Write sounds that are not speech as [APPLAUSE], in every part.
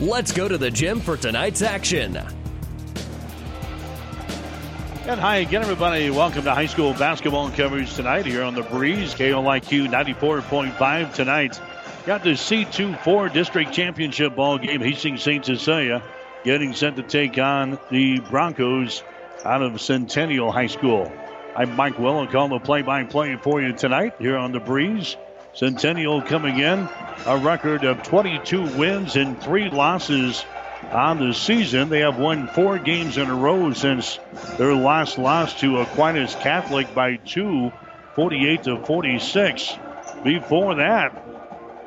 Let's go to the gym for tonight's action. And hi again, everybody. Welcome to high school basketball coverage tonight here on the Breeze. KOIQ 94.5 tonight. Got the C2-4 district championship ball game. Hastings St. Cecilia getting set to take on the Broncos out of Centennial High School. I'm Mike Will. call the play-by-play for you tonight here on the Breeze. Centennial coming in a record of 22 wins and three losses on the season. They have won four games in a row since their last loss to Aquinas Catholic by two, 48 to 46. Before that,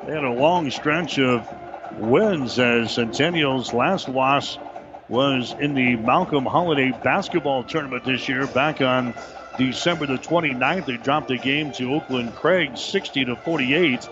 they had a long stretch of wins as Centennial's last loss was in the Malcolm Holiday basketball tournament this year back on December the 29th. They dropped the game to Oakland Craig 60 to 48.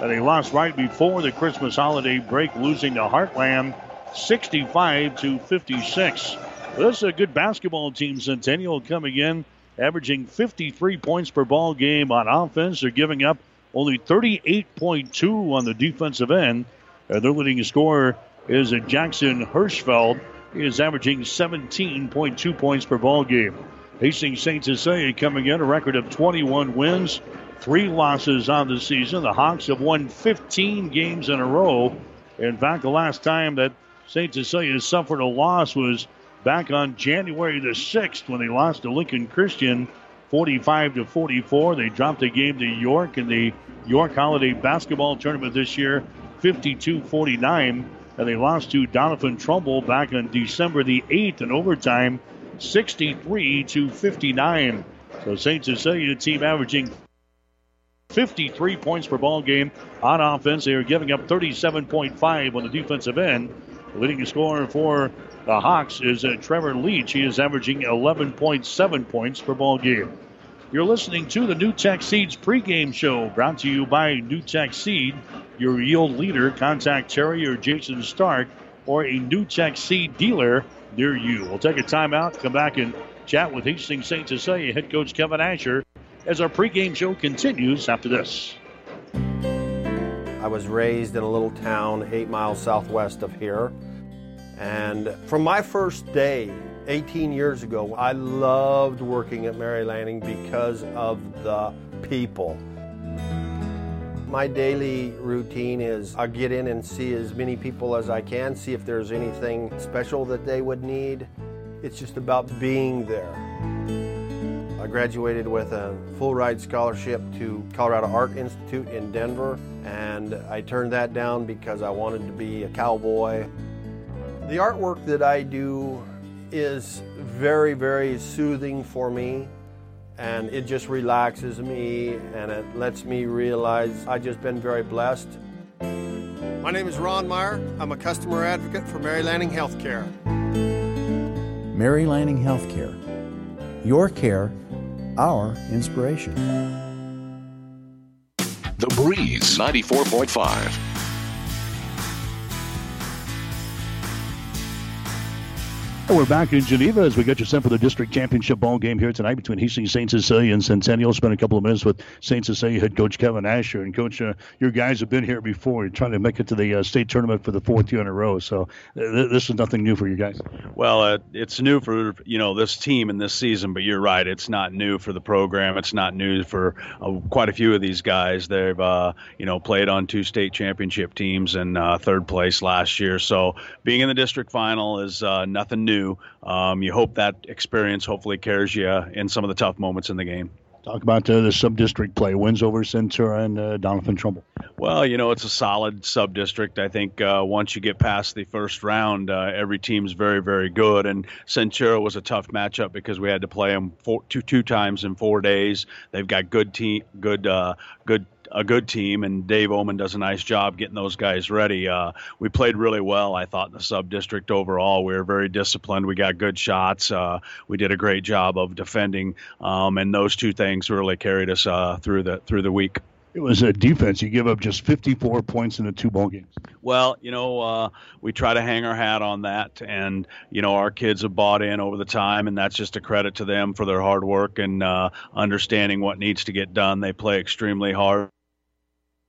And they lost right before the Christmas holiday break, losing to Heartland 65 to 56. This is a good basketball team. Centennial coming in, averaging 53 points per ball game on offense. They're giving up only 38.2 on the defensive end. Uh, their leading scorer is Jackson Hirschfeld. He is averaging 17.2 points per ball game. Hastings St. Cecilia coming in a record of 21 wins, three losses on the season. The Hawks have won 15 games in a row. In fact, the last time that St. Cecilia suffered a loss was back on January the 6th when they lost to Lincoln Christian 45 to 44. They dropped a game to York in the York Holiday Basketball Tournament this year 52 49. And they lost to Doniphan Trumbull back on December the 8th in overtime 63 to 59. So St. Cecilia team averaging 53 points per ball game on offense. They are giving up 37.5 on the defensive end. The leading scorer for the Hawks is uh, Trevor Leach. He is averaging 11.7 points per ball game. You're listening to the NuTech Seeds pregame show brought to you by NuTech Seed, your yield leader. Contact Terry or Jason Stark or a NuTech Seed dealer near you. We'll take a timeout, come back and chat with Hastings St. Cecilia head coach Kevin Asher as our pregame show continues after this. I was raised in a little town eight miles southwest of here. And from my first day, 18 years ago, I loved working at Mary Lanning because of the people. My daily routine is I get in and see as many people as I can, see if there's anything special that they would need. It's just about being there. I graduated with a full ride scholarship to Colorado Art Institute in Denver, and I turned that down because I wanted to be a cowboy. The artwork that I do is very, very soothing for me and it just relaxes me and it lets me realize I've just been very blessed. My name is Ron Meyer. I'm a customer advocate for Mary Lanning Healthcare. Mary Lanning Healthcare. Your care, our inspiration. The Breeze 94.5. We're back in Geneva as we get you set for the district championship ball game here tonight between Hastings St. Cecilia and Centennial. Spend a couple of minutes with St. Cecilia head coach Kevin Asher. And coach, uh, your guys have been here before. You're trying to make it to the uh, state tournament for the fourth year in a row. So uh, th- this is nothing new for you guys. Well, uh, it's new for you know this team and this season, but you're right. It's not new for the program. It's not new for uh, quite a few of these guys. They've uh, you know played on two state championship teams and third place last year. So being in the district final is nothing new Um, you hope that experience hopefully carries you in some of the tough moments in the game. Talk about uh, the sub-district play, wins over Centura and uh, Doniphan Trumbull. Well, you know, it's a solid sub-district. I think uh, once you get past the first round, uh, every team's very, very good. And Centura was a tough matchup because we had to play them four, two, two times in four days. They've got good team, good, uh, good a good team, and Dave Oman does a nice job getting those guys ready. Uh, we played really well, I thought, in the sub district overall. We were very disciplined. We got good shots. Uh, we did a great job of defending, um, and those two things really carried us uh, through the through the week. It was a defense. You give up just 54 points in the two ball games. Well, you know, uh, we try to hang our hat on that, and you know, our kids have bought in over the time, and that's just a credit to them for their hard work and uh, understanding what needs to get done. They play extremely hard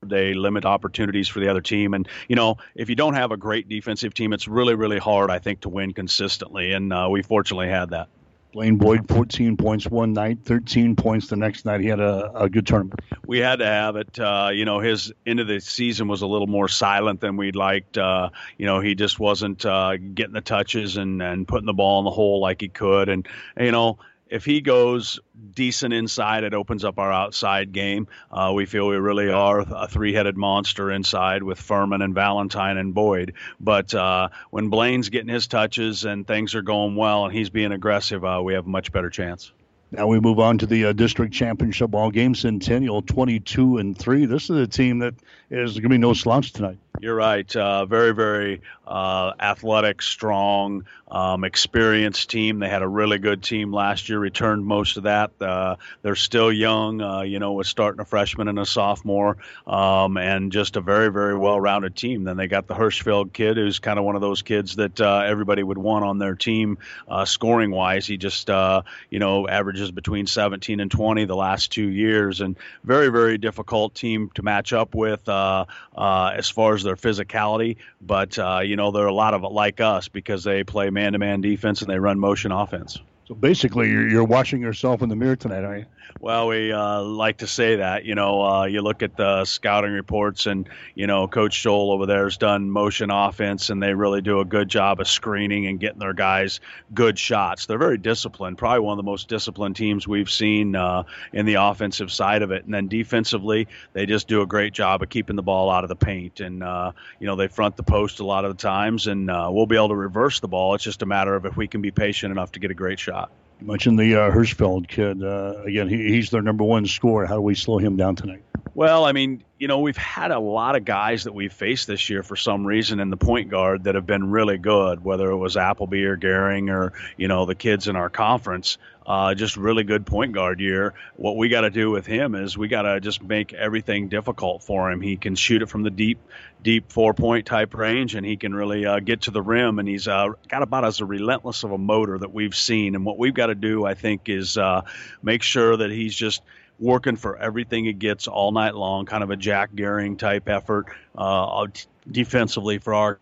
they limit opportunities for the other team. And, you know, if you don't have a great defensive team, it's really, really hard, I think, to win consistently. And uh, we fortunately had that. Blaine Boyd, 14 points one night, 13 points the next night. He had a, a good tournament. We had to have it. Uh, you know, his end of the season was a little more silent than we'd liked. Uh, you know, he just wasn't uh, getting the touches and, and putting the ball in the hole like he could. And, you know, if he goes decent inside, it opens up our outside game. Uh, we feel we really are a three-headed monster inside with Furman and Valentine and Boyd. But uh, when Blaine's getting his touches and things are going well and he's being aggressive, uh, we have a much better chance. Now we move on to the uh, district championship ball game. Centennial 22 and three. This is a team that is going to be no slouch tonight. You're right. Uh, very, very uh, athletic, strong, um, experienced team. They had a really good team last year. Returned most of that. Uh, they're still young. Uh, you know, with starting a freshman and a sophomore, um, and just a very, very well-rounded team. Then they got the Hirschfeld kid, who's kind of one of those kids that uh, everybody would want on their team, uh, scoring-wise. He just, you know, averages between 17 and 20 the last two years, and very, very difficult team to match up with as far as their physicality, but uh, you know they're a lot of like us because they play man-to-man defense and they run motion offense. So basically, you're, you're watching yourself in the mirror tonight, aren't you? Well, we uh, like to say that. You know, uh, you look at the scouting reports, and you know, Coach Joel over there has done motion offense, and they really do a good job of screening and getting their guys good shots. They're very disciplined, probably one of the most disciplined teams we've seen uh, in the offensive side of it. And then defensively, they just do a great job of keeping the ball out of the paint, and uh, you know, they front the post a lot of the times, and uh, we'll be able to reverse the ball. It's just a matter of if we can be patient enough to get a great shot. You mentioned the uh, Hirschfeld kid. Uh, again, he, he's their number one scorer. How do we slow him down tonight? Well, I mean, you know, we've had a lot of guys that we've faced this year for some reason in the point guard that have been really good, whether it was Appleby or Gehring or, you know, the kids in our conference. Uh, just really good point guard year. What we got to do with him is we got to just make everything difficult for him. He can shoot it from the deep, deep four point type range, and he can really uh, get to the rim. And he's uh, got about as relentless of a motor that we've seen. And what we've got to do, I think, is uh, make sure that he's just working for everything he gets all night long, kind of a Jack Gehring type effort uh, defensively for our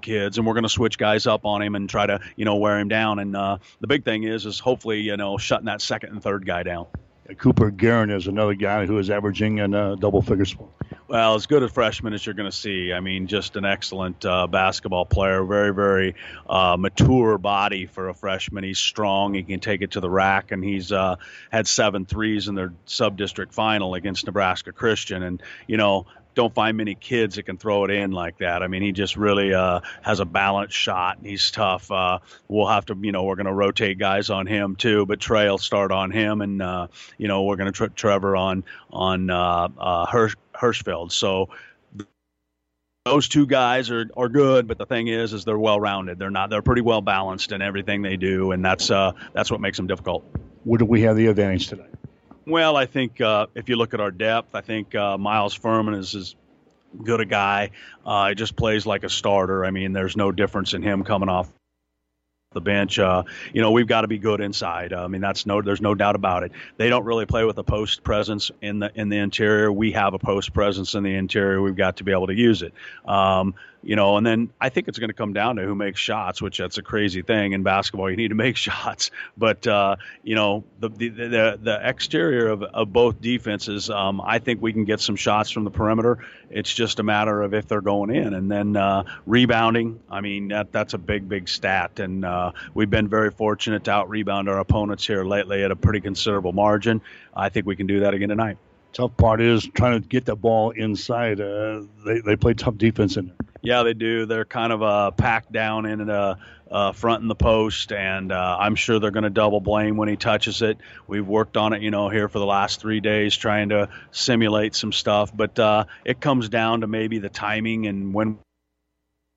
kids. And we're going to switch guys up on him and try to you know wear him down. And uh, the big thing is is hopefully you know shutting that second and third guy down Cooper Guerin is another guy who is averaging in a double figures. Well, as good a freshman as you're going to see. I mean, just an excellent uh, basketball player. Very, very uh, mature body for a freshman. He's strong. He can take it to the rack, and he's uh, had seven threes in their sub-district final against Nebraska Christian. And you know, don't find many kids that can throw it in like that. I mean, he just really uh, has a balanced shot and he's tough. Uh, we'll have to, you know, we're going to rotate guys on him too, but Trey will start on him, and uh, you know, we're going to tr- Trevor on on uh, uh, Hirsch, Hirschfeld. So those two guys are, are good, but the thing is, is they're well rounded. They're not. They're pretty well balanced in everything they do, and that's uh, that's what makes them difficult. Where do we have the advantage tonight? Well, I think uh, if you look at our depth, I think uh, Miles Furman is as good a guy. Uh, he just plays like a starter. I mean, there's no difference in him coming off the bench. Uh, you know, we've got to be good inside. I mean, that's no, there's no doubt about it. They don't really play with a post presence in the in the interior. We have a post presence in the interior. We've got to be able to use it. Um, you know, and then I think it's going to come down to who makes shots, which that's a crazy thing in basketball. You need to make [LAUGHS] shots, but uh, you know, the, the the the exterior of, of both defenses, um, I think we can get some shots from the perimeter. It's just a matter of if they're going in, and then uh, rebounding. I mean, that that's a big big stat, and uh, we've been very fortunate to out rebound our opponents here lately at a pretty considerable margin. I think we can do that again tonight. Tough part is trying to get the ball inside. Uh, they they play tough defense in there. Yeah, they do. They're kind of uh, packed down in a uh, front in the post, and uh, I'm sure they're going to double Blaine when he touches it. We've worked on it, you know, here for the last three days, trying to simulate some stuff. But uh, it comes down to maybe the timing and when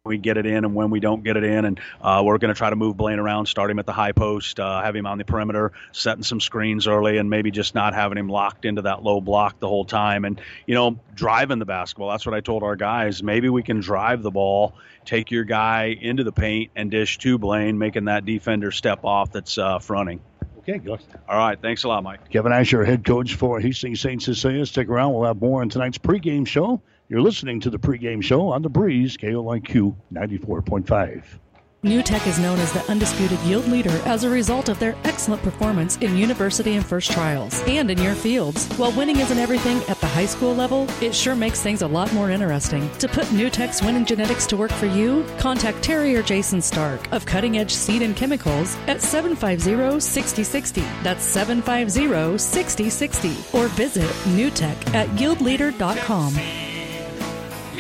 we get it in and when we don't get it in. And uh, we're going to try to move Blaine around, start him at the high post, uh, have him on the perimeter, setting some screens early, and maybe just not having him locked into that low block the whole time. And, you know, driving the basketball. That's what I told our guys. Maybe we can drive the ball, take your guy into the paint, and dish to Blaine, making that defender step off that's uh, fronting. Okay, go. All right. Thanks a lot, Mike. Kevin Asher, head coach for Hastings St. Cecilia. Stick around. We'll have more on tonight's pregame show. You're listening to the pregame show on the Breeze, KOIQ 94.5. NuTech is known as the undisputed yield leader as a result of their excellent performance in university and first trials and in your fields. While winning isn't everything at the high school level, it sure makes things a lot more interesting. To put NuTech's winning genetics to work for you, contact Terry or Jason Stark of Cutting Edge Seed and Chemicals at 750 6060. That's 750 6060. Or visit NuTech at yieldleader.com.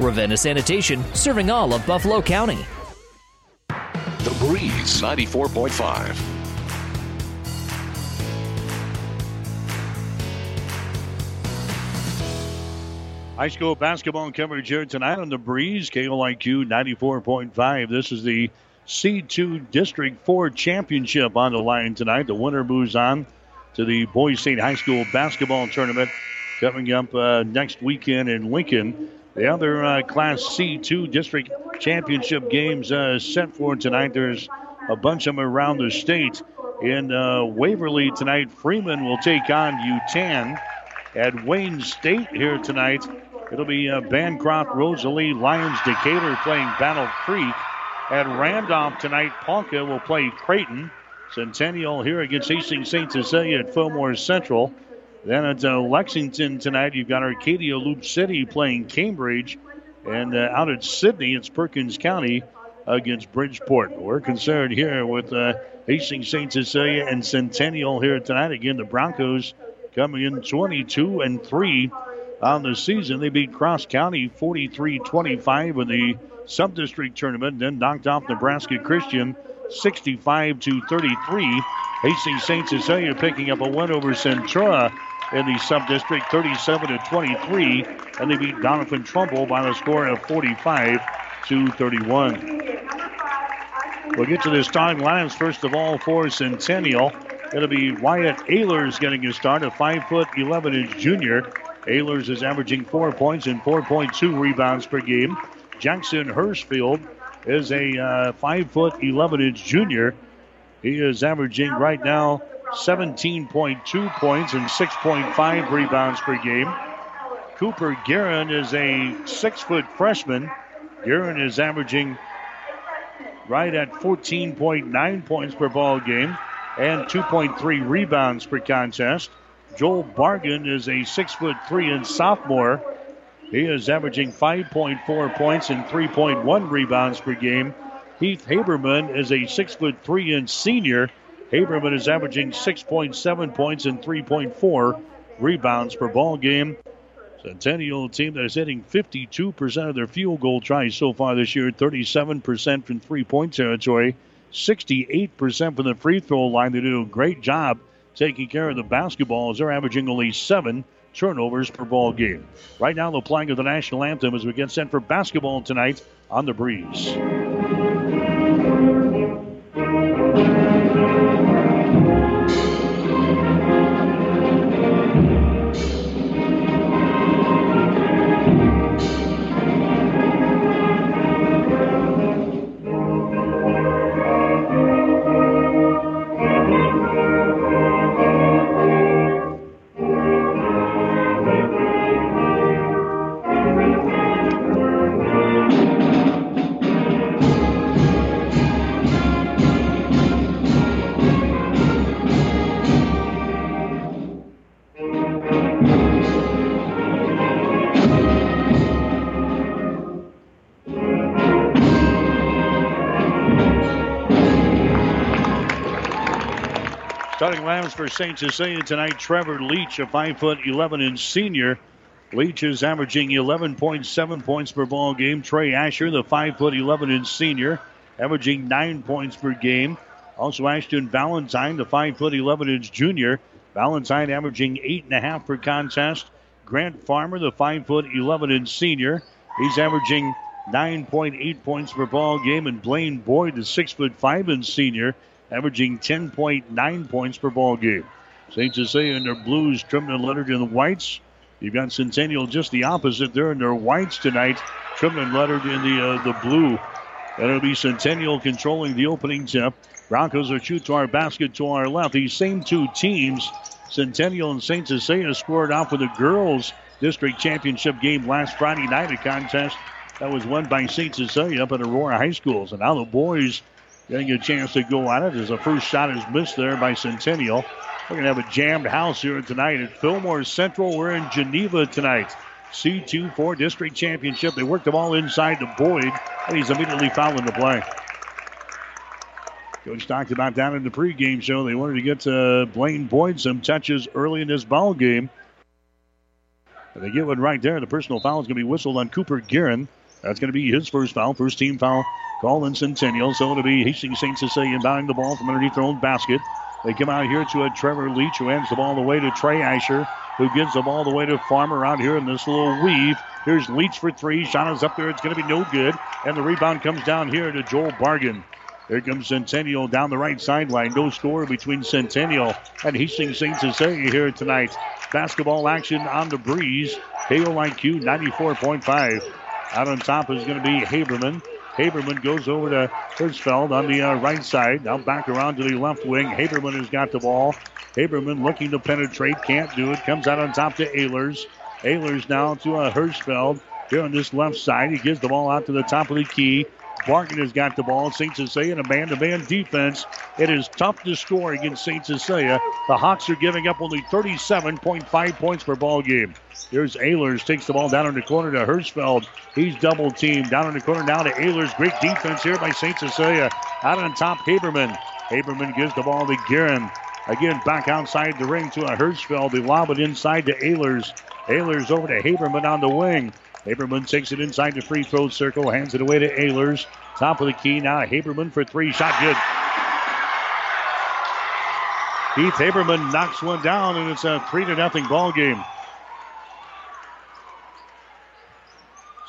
Ravenna Sanitation, serving all of Buffalo County. The Breeze 94.5. High school basketball coverage here tonight on the Breeze, KOIQ 94.5. This is the C2 District 4 Championship on the line tonight. The winner moves on to the Boys State High School basketball tournament coming up uh, next weekend in Lincoln. The other uh, Class C2 District Championship games uh, set for tonight. There's a bunch of them around the state. In uh, Waverly tonight, Freeman will take on Yutan. At Wayne State here tonight, it'll be uh, Bancroft, Rosalie, Lyons, Decatur playing Battle Creek. At Randolph tonight, Ponca will play Creighton. Centennial here against Hastings St. Cecilia at Fillmore Central. Then at uh, Lexington tonight, you've got Arcadia Loop City playing Cambridge. And uh, out at Sidney, it's Perkins County against Bridgeport. We're concerned here with uh, Hastings St. Cecilia and Centennial here tonight. Again, the Broncos coming in 22 and 3 on the season. They beat Cross County 43 25 in the sub district tournament, then knocked off Nebraska Christian 65 to 33. Hastings St. Cecilia picking up a win over Centura in the sub district 37 to 23, and they beat Doniphan Trumbull by the score of 45 to 31. We'll get to the starting lines first of all for Centennial. It'll be Wyatt Ehlers getting a start, a 5 foot 11 inch junior. Ehlers is averaging four points and 4.2 rebounds per game. Jackson Hirschfeld is a uh, 5 foot 11 inch junior. He is averaging right now 17.2 points and 6.5 rebounds per game. Cooper Guerin is a six foot freshman. Guerin is averaging right at 14.9 points per ball game and 2.3 rebounds per contest. Joel Bargan is a six foot three and sophomore. He is averaging 5.4 points and 3.1 rebounds per game. Heath Haberman is a six foot three and senior. Haberman is averaging 6.7 points and 3.4 rebounds per ball game. Centennial team that is hitting 52% of their field goal tries so far this year, 37% from three point territory, 68% from the free throw line. They do a great job taking care of the basketball as they're averaging only seven turnovers per ball game. Right now, the playing of the national anthem as we get set for basketball tonight on the breeze. Starting lineups for St. Cecilia tonight, Trevor Leach, a 5 foot 11 inch senior. Leach is averaging 11.7 points per ball game. Trey Asher, the 5 foot 11 inch senior, averaging 9 points per game. Also, Ashton Valentine, the 5 foot 11 inch junior, Valentine averaging eight and a half per contest. Grant Farmer, the five foot 11 and senior, he's averaging 9.8 points per ball game, and Blaine Boyd, the six foot five and senior, averaging 10.9 points per ball game. St. Cecilia in their blues, trimmed and lettered in the whites. You've got Centennial just the opposite. They're in their whites tonight, trimmed and lettered in the uh, the blue. That'll be Centennial controlling the opening tip. Broncos are shoot to our basket to our left. These same two teams, Centennial and St. Cecilia, scored off with the girls' district championship game last Friday night, a contest that was won by St. Cecilia up at Aurora High School. So now the boys getting a chance to go at it as the first shot is missed there by Centennial. We're going to have a jammed house here tonight at Fillmore Central. We're in Geneva tonight. C2-4 district championship. They worked the ball inside to Boyd, and he's immediately fouling the play. Coach talked about that in the pregame show. They wanted to get to Blaine Boyd some touches early in this ball game. And they get one right there. The personal foul is going to be whistled on Cooper Guerin. That's going to be his first foul, first team foul called in Centennial. So it'll be Hastings St. Cecilia inbounding the ball from underneath their own basket. They come out here to a Trevor Leach who hands the ball the way to Trey Asher, who gives the ball the way to Farmer out here in this little weave. Here's Leach for three. Shot is up there. It's going to be no good. And the rebound comes down here to Joel Bargan. Here comes Centennial down the right sideline. No score between Centennial and Hastings St. Cecilia here tonight. Basketball action on the breeze. KOIQ 94.5. Out on top is going to be Haberman. Haberman goes over to Hirschfeld on the uh, right side. Now back around to the left wing. Haberman has got the ball. Haberman looking to penetrate. Can't do it. Comes out on top to Ehlers. Ehlers now to uh, Hirschfeld. Here on this left side. He gives the ball out to the top of the key. Barton has got the ball. St. Cecilia in a man-to-man defense. It is tough to score against St. Cecilia. The Hawks are giving up only 37.5 points per ball game. Here's Ehlers, takes the ball down in the corner to Hirschfeld. He's double teamed. Down in the corner now to Ehlers. Great defense here by St. Cecilia. Out on top, Haberman. Haberman gives the ball to Guerin. Again, back outside the ring to a Hirschfeld. They lob it inside to Ehlers. Ehlers over to Haberman on the wing. Haberman takes it inside the free throw circle, hands it away to Ehlers. Top of the key now, Haberman for three. Shot good. Keith Haberman knocks one down, and it's a three to nothing ball game.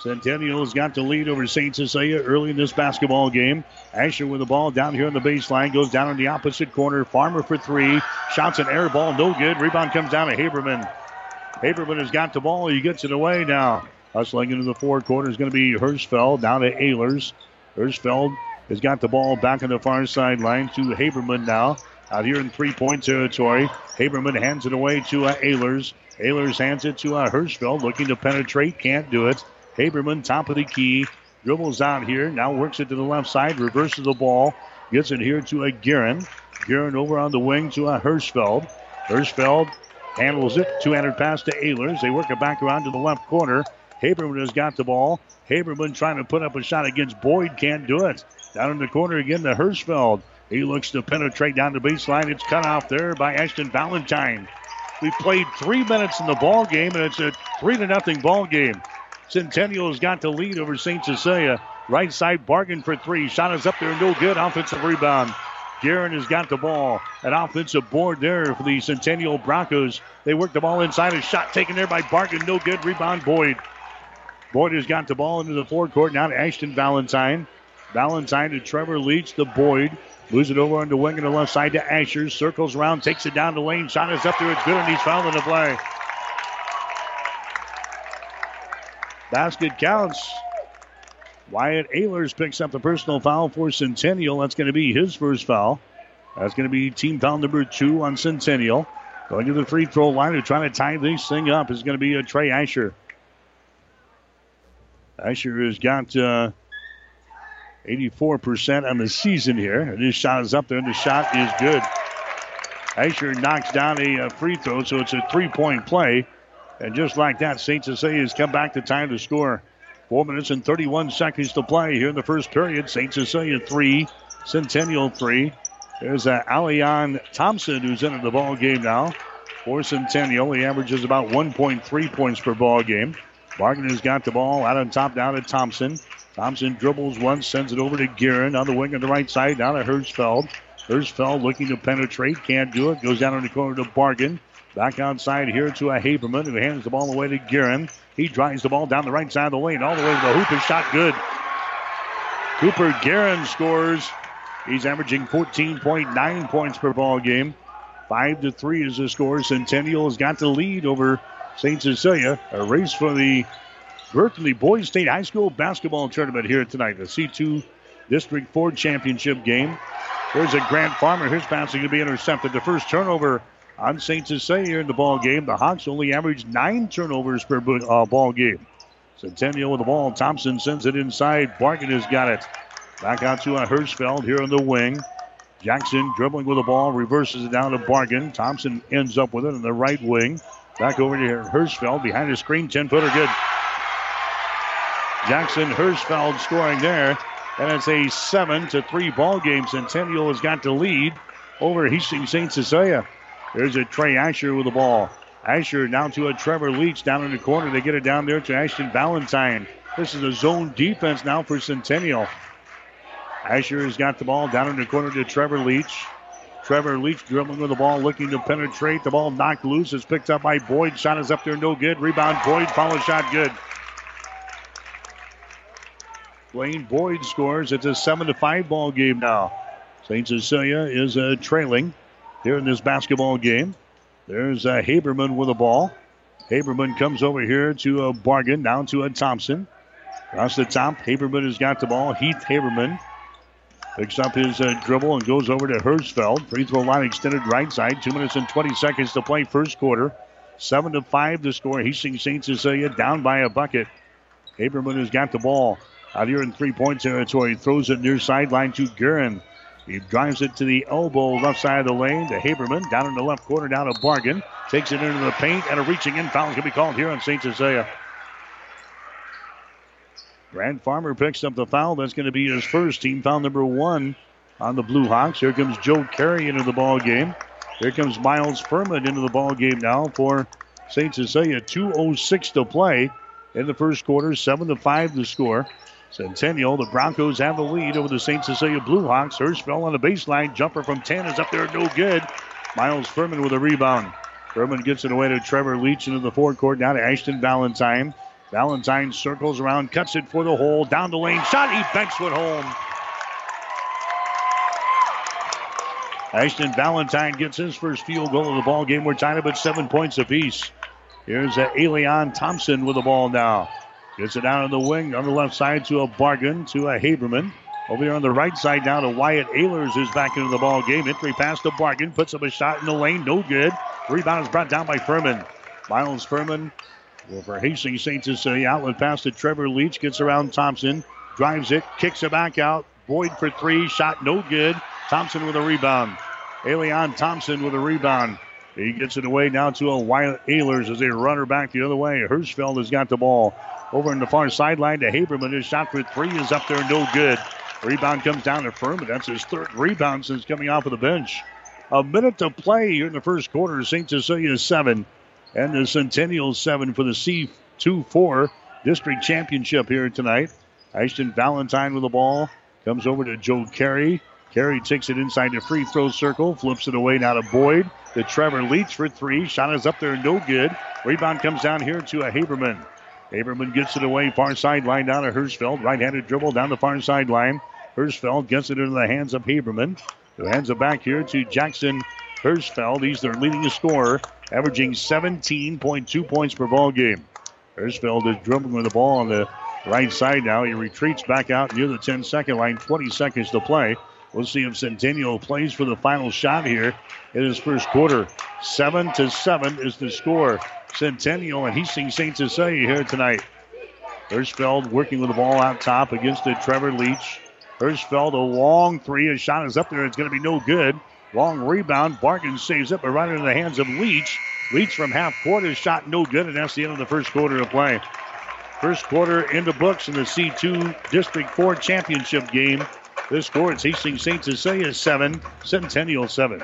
Centennial's got the lead over St. Cecilia early in this basketball game. Asher with the ball down here on the baseline, goes down in the opposite corner. Farmer for three. Shots an air ball, no good. Rebound comes down to Haberman. Haberman has got the ball. He gets it away now. Hustling into the fourth quarter is going to be Hirschfeld down to Ehlers. Hirschfeld has got the ball back on the far sideline to Haberman now. Out here in three point territory. Haberman hands it away to uh, Ehlers. Ehlers hands it to uh, Hirschfeld looking to penetrate. Can't do it. Haberman, top of the key. Dribbles out here. Now works it to the left side. Reverses the ball. Gets it here to a Guerin. Guerin over on the wing to a Hirschfeld. Hirschfeld handles it. 200 pass to Ehlers. They work it back around to the left corner. Haberman has got the ball. Haberman trying to put up a shot against Boyd. Can't do it. Down in the corner again to Hirschfeld. He looks to penetrate down the baseline. It's cut off there by Ashton Valentine. We played three minutes in the ball game, and it's a three to nothing ball game. Centennial has got the lead over St. Cecilia. Right side Bargan for three. Shot is up there, no good. Offensive rebound. Guerin has got the ball. An offensive board there for the Centennial Broncos. They work the ball inside. A shot taken there by Bargan. No good. Rebound Boyd. Boyd has got the ball into the forecourt. Now to Ashton Valentine. Valentine to Trevor Leach. The Boyd. Moves it over on the wing on the left side to Asher. Circles around, takes it down the lane. Shot is up there. It's good, and he's fouling the play. Basket counts. Wyatt Ehlers picks up the personal foul for Centennial. That's going to be his first foul. That's going to be team foul number two on Centennial. Going to the free throw line to try to tie this thing up is going to be a Trey Asher. Asher has got uh, 84% on the season here. And his shot is up there, and the shot is good. Asher knocks down a uh, free throw, so it's a three point play. And just like that, St. Cecilia has come back to time to score. Four minutes and 31 seconds to play here in the first period. St. Cecilia three, Centennial three. There's uh, Alion Thompson who's into the ball game now for Centennial. He averages about 1.3 points per ball game. Bargan has got the ball out on top down to Thompson. Thompson dribbles once, sends it over to Guerin on the wing on the right side, down to Hirschfeld. Hirschfeld looking to penetrate, can't do it. Goes down in the corner to Bargan. Back outside here to a Haberman who hands the ball away to Guerin. He drives the ball down the right side of the lane, all the way to the hoop. His shot good. Cooper Guerin scores. He's averaging 14.9 points per ball game. Five to three is the score. Centennial has got the lead over St. Cecilia. A race for the Berkeley Boys State High School basketball tournament here tonight. The C2 District 4 championship game. There's a Grant Farmer. His passing to be intercepted. The first turnover on St. Cecilia in the ball game. The Hawks only averaged nine turnovers per uh, ball game. Centennial with the ball. Thompson sends it inside. Bargan has got it. Back out to Hirschfeld here on the wing. Jackson dribbling with the ball, reverses it down to Bargan. Thompson ends up with it in the right wing. Back over to Hirschfeld behind the screen, 10 footer good. Jackson Hirschfeld scoring there. And it's a 7 to 3 ball game. Centennial has got the lead over Hastings St. Cecilia. There's a Trey Asher with the ball. Asher down to a Trevor Leach down in the corner. They get it down there to Ashton Valentine. This is a zone defense now for Centennial. Asher has got the ball down in the corner to Trevor Leach. Trevor Leach dribbling with the ball, looking to penetrate. The ball knocked loose. It's picked up by Boyd. Shot is up there, no good. Rebound, Boyd. Follow shot, good. Blaine Boyd scores. It's a 7 to 5 ball game now. St. Cecilia is uh, trailing here in this basketball game. There's uh, Haberman with the ball. Haberman comes over here to a Bargan, down to a Thompson. Across the top, Haberman has got the ball. Heath Haberman picks up his uh, dribble and goes over to Hirschfeld. Free throw line extended right side. Two minutes and 20 seconds to play first quarter. Seven to five to score. Hastings St. Cecilia down by a bucket. Haberman has got the ball out here in three-point territory. Throws it near sideline to Guerin. He drives it to the elbow, left side of the lane to Haberman. Down in the left corner, down to Bargan. Takes it into the paint, and a reaching in foul can be called here on St. Cecilia. Grant Farmer picks up the foul. That's going to be his first team foul number one on the Blue Hawks. Here comes Joe Carey into the ball game. Here comes Miles Furman into the ball game now for St. Cecilia. 2.06 to play in the first quarter. 7 to 5 to score. Centennial, the Broncos have the lead over the St. Cecilia Blue Hawks. Hirschfeld on the baseline. Jumper from 10 is up there, no good. Miles Furman with a rebound. Furman gets it away to Trevor Leach into the forecourt. Now to Ashton Valentine. Valentine circles around, cuts it for the hole, down the lane, shot, he banks it home. Ashton Valentine gets his first field goal of the ball game. We're tied up at seven points apiece. Here's uh, Elian Thompson with the ball now. Gets it down on the wing on the left side to a Bargan to a Haberman. Over here on the right side now to Wyatt Ehlers is back into the ball game. Entry pass to Bargan. Puts up a shot in the lane. No good. Rebound is brought down by Furman. Miles Furman well, for Hastings St. Cecilia, outlet pass to Trevor Leach. Gets around Thompson. Drives it. Kicks it back out. Boyd for three. Shot no good. Thompson with a rebound. Elian Thompson with a rebound. He gets it away now to a Wyatt Ehlers as they run her back the other way. Hirschfeld has got the ball. Over in the far sideline to Haberman. His shot for three is up there, no good. Rebound comes down to Furman. That's his third rebound since coming off of the bench. A minute to play here in the first quarter. St. Cecilia seven and the Centennial seven for the C2-4 district championship here tonight. Ashton Valentine with the ball comes over to Joe Carey. Carey takes it inside the free throw circle, flips it away now to Boyd. To Trevor Leach for three. Shot is up there, no good. Rebound comes down here to a Haberman. Haberman gets it away, far sideline down to Hirschfeld. Right handed dribble down the far sideline. Hirschfeld gets it into the hands of Haberman, who hands it back here to Jackson Hirschfeld. He's their leading scorer, averaging 17.2 points per ball game. Hirschfeld is dribbling with the ball on the right side now. He retreats back out near the 10 second line, 20 seconds to play. We'll see if Centennial plays for the final shot here in his first quarter. Seven to seven is the score. Centennial and Hastings St. Cecilia here tonight. Hirschfeld working with the ball out top against the Trevor Leach. Hirschfeld, a long three. A shot is up there. It's going to be no good. Long rebound. Bargan saves it, but right into the hands of Leach. Leach from half court shot no good, and that's the end of the first quarter of play. First quarter in the books in the C2 District 4 championship game. This score is Hastings St. Cecilia 7, Centennial 7.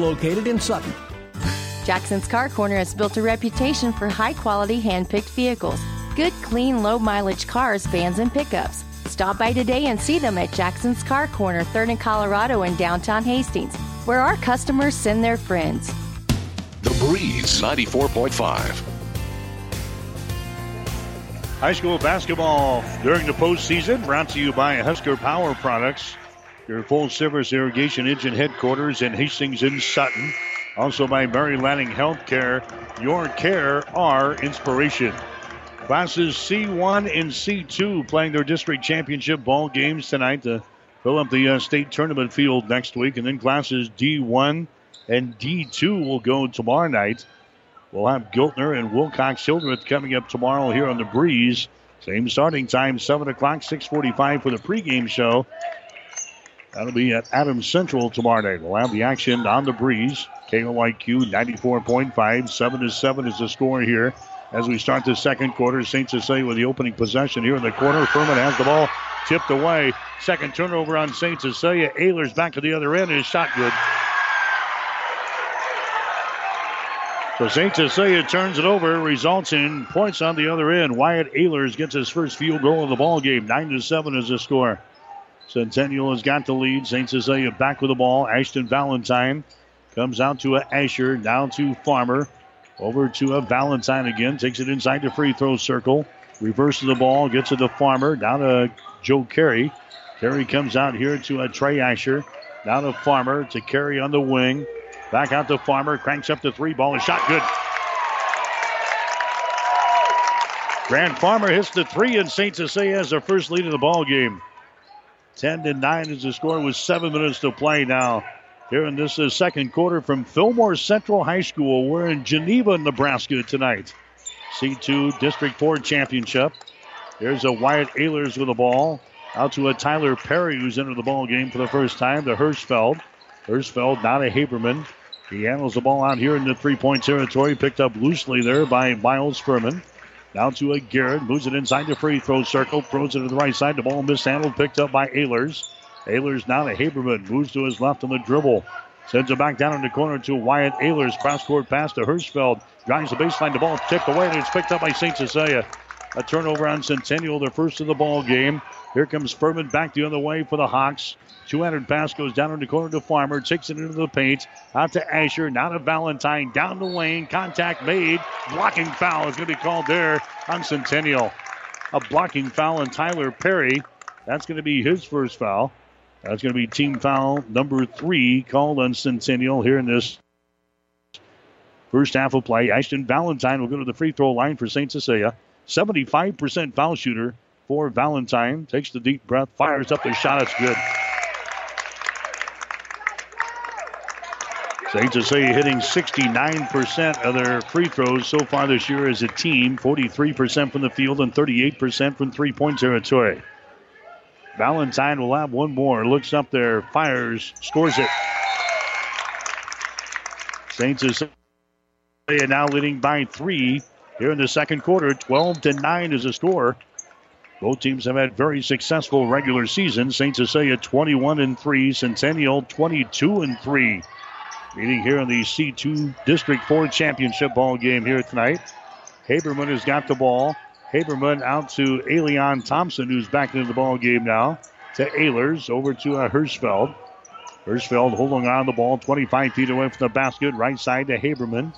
located in Sutton. Jackson's Car Corner has built a reputation for high quality hand picked vehicles. Good, clean, low mileage cars, vans, and pickups. Stop by today and see them at Jackson's Car Corner, 3rd and Colorado in downtown Hastings, where our customers send their friends. The Breeze 94.5. High school basketball during the postseason brought to you by Husker Power Products your full service irrigation engine headquarters in Hastings and Sutton. Also by Mary Lanning Healthcare, your care, our inspiration. Classes C1 and C2 playing their district championship ball games tonight to fill up the uh, state tournament field next week. And then classes D1 and D2 will go tomorrow night. We'll have Giltner and Wilcox Hildreth coming up tomorrow here on the Breeze. Same starting time, 7 o'clock, 645 for the pregame show. That'll be at Adams Central tomorrow night. We'll have the action on the breeze. KOIQ 94.5. 7 to 7 is the score here as we start the second quarter. St. Cecilia with the opening possession here in the corner. Furman has the ball tipped away. Second turnover on St. Cecilia. Ehlers back to the other end. His shot good. So St. Cecilia turns it over, results in points on the other end. Wyatt Ehlers gets his first field goal of the ball game. Nine to seven is the score. Centennial has got the lead. St. Cecilia back with the ball. Ashton Valentine comes out to a Asher, down to Farmer. Over to a Valentine again. Takes it inside the free throw circle. Reverses the ball. Gets it to Farmer. Down to Joe Carey. Carey comes out here to a Trey Asher. Down to Farmer to Carey on the wing. Back out to Farmer. Cranks up the three ball. and shot good. Grant Farmer hits the three, and St. Cecilia has their first lead of the ball game. 10 to 9 is the score with seven minutes to play now. Here in this uh, second quarter from Fillmore Central High School. We're in Geneva, Nebraska tonight. C2 District 4 Championship. There's a Wyatt Ehlers with the ball. Out to a Tyler Perry who's entered the ball game for the first time to Hirschfeld. Hirschfeld not a Haberman. He handles the ball out here in the three point territory. Picked up loosely there by Miles Furman. Down to a Garrett. Moves it inside the free throw circle. Throws it to the right side. The ball mishandled. Picked up by Ehlers. Ehlers now to Haberman. Moves to his left on the dribble. Sends it back down in the corner to Wyatt Ehlers. Cross court pass to Hirschfeld. Drives the baseline. The ball tipped away and it's picked up by St. Cecilia. A turnover on Centennial, their first of the ball game. Here comes Furman back the other way for the Hawks. 200 pass goes down in the corner to Farmer, takes it into the paint. Out to Asher, now to Valentine, down the lane. Contact made. Blocking foul is going to be called there on Centennial. A blocking foul on Tyler Perry. That's going to be his first foul. That's going to be team foul number three called on Centennial here in this first half of play. Ashton Valentine will go to the free throw line for St. Cecilia. 75% foul shooter for Valentine. Takes the deep breath, fires up the shot. It's good. St. Cecilia hitting 69% of their free throws so far this year as a team, 43% from the field and 38% from three point territory. Valentine will have one more. Looks up there, fires, scores it. St. Cecilia now leading by three here in the second quarter. 12 to 9 is the score. Both teams have had very successful regular seasons. St. Cecilia 21 and 3, Centennial 22 and 3. Meeting here in the C2 District 4 Championship ball game here tonight. Haberman has got the ball. Haberman out to Elion Thompson, who's back into the ball game now. To Ehlers, over to uh, Hirschfeld. Hirschfeld holding on the ball 25 feet away from the basket. Right side to Haberman.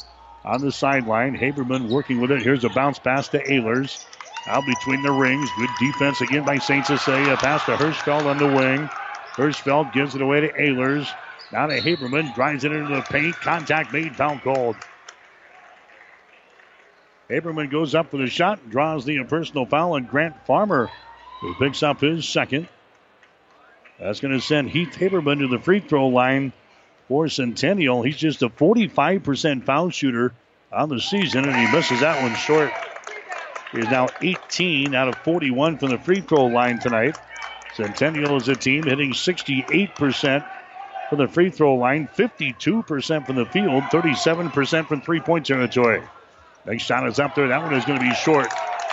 On the sideline, Haberman working with it. Here's a bounce pass to Ehlers. Out between the rings. Good defense again by St. Cecilia. Pass to Hirschfeld on the wing. Hirschfeld gives it away to Ehlers. Now to Haberman, drives it into the paint. Contact made, foul called. Haberman goes up for the shot, draws the personal foul, and Grant Farmer, who picks up his second. That's going to send Heath Haberman to the free throw line for Centennial. He's just a 45% foul shooter on the season, and he misses that one short. He's now 18 out of 41 from the free throw line tonight. Centennial is a team hitting 68% from the free throw line, 52% from the field, 37% from three point territory. Next shot is up there. That one is going to be short.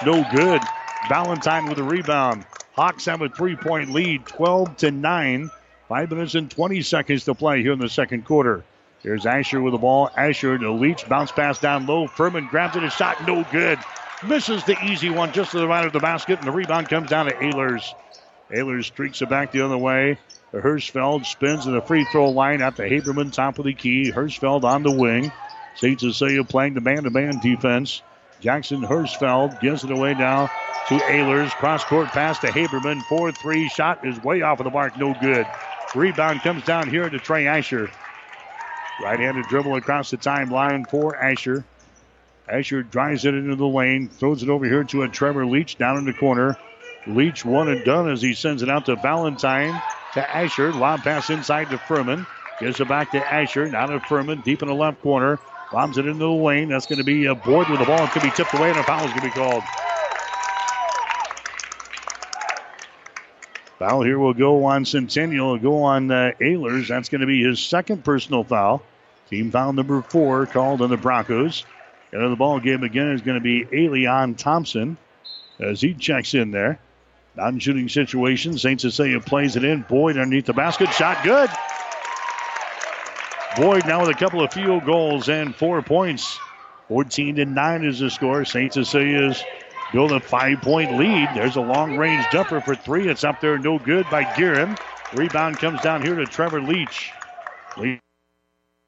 No good. Valentine with a rebound. Hawks have a three point lead, 12 to 9. Five minutes and 20 seconds to play here in the second quarter. Here's Asher with the ball. Asher to Leach. Bounce pass down low. Furman grabs it. A shot no good. Misses the easy one just to the right of the basket. And the rebound comes down to Ehlers. Ehlers streaks it back the other way. Hirschfeld spins in the free throw line at the Haberman top of the key. Hirschfeld on the wing. St. Cecilia playing the man to man defense. Jackson Hirschfeld gives it away now to Ehlers. Cross court pass to Haberman. 4 3 shot is way off of the mark. No good. Rebound comes down here to Trey Asher. Right handed dribble across the timeline for Asher. Asher drives it into the lane, throws it over here to a Trevor Leach down in the corner. Leach one and done as he sends it out to Valentine to Asher. Lob pass inside to Furman. Gives it back to Asher. Now to Furman, deep in the left corner. Bombs it into the lane. That's going to be a board with the ball. It could be tipped away, and a foul is going to be called. Foul here will go on Centennial. Will go on uh, Ehlers. That's going to be his second personal foul. Team foul number four called on the Broncos. And the ball game again is going to be Elian Thompson as he checks in there. Non shooting situation. St. Cecilia plays it in. Boyd underneath the basket. Shot good. Boyd now with a couple of field goals and four points. 14 to 9 is the score. St. Cecilia's build a five point lead. There's a long range jumper for three. It's up there, no good by Guerin. Rebound comes down here to Trevor Leach. Leach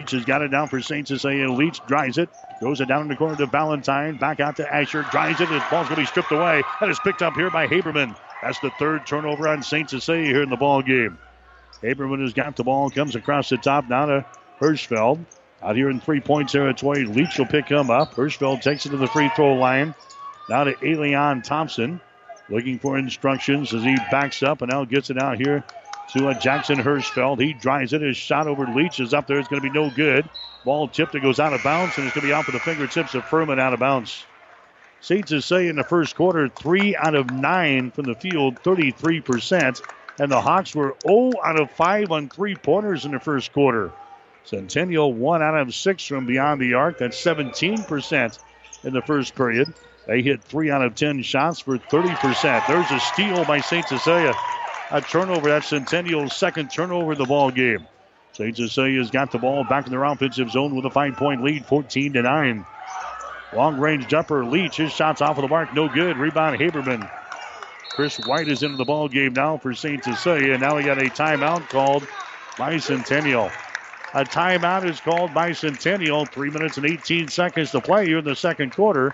has got it down for St. Cecilia. Leach drives it, goes it down in the corner to Valentine. Back out to Asher, drives it. The ball's going to be stripped away. That is picked up here by Haberman. That's the third turnover on St. Cecilia here in the ball game. Haberman has got the ball, comes across the top now to Hirschfeld. Out here in three point territory, Leach will pick him up. Hirschfeld takes it to the free throw line. Now to Elian Thompson. Looking for instructions as he backs up and now gets it out here to a Jackson Hirschfeld. He drives it. His shot over Leach is up there. It's going to be no good. Ball tipped. It goes out of bounds and it's going to be out for the fingertips of Furman out of bounds. St. Cecilia in the first quarter, three out of nine from the field, 33%. And the Hawks were 0 out of 5 on three pointers in the first quarter. Centennial, 1 out of 6 from beyond the arc. That's 17% in the first period. They hit 3 out of 10 shots for 30%. There's a steal by St. Cecilia. A turnover. That's Centennial's second turnover of the ball game. St. Cecilia's got the ball back in their offensive zone with a five point lead, 14 to 9. Long range jumper, Leach. His shot's off of the mark, no good. Rebound, Haberman. Chris White is into the ball game now for St. Cecilia. Now we got a timeout called by Centennial. A timeout is called by Centennial. Three minutes and 18 seconds to play here in the second quarter.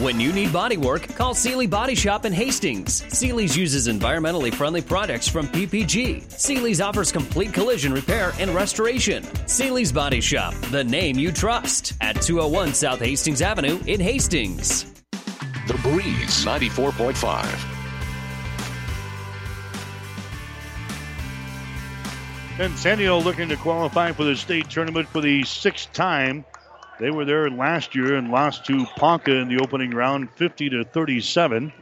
When you need body work, call Seely Body Shop in Hastings. Seely's uses environmentally friendly products from PPG. Seely's offers complete collision repair and restoration. Seely's Body Shop, the name you trust, at 201 South Hastings Avenue in Hastings. The Breeze 94.5. Centennial looking to qualify for the state tournament for the sixth time. They were there last year and lost to Ponca in the opening round, 50 to 37.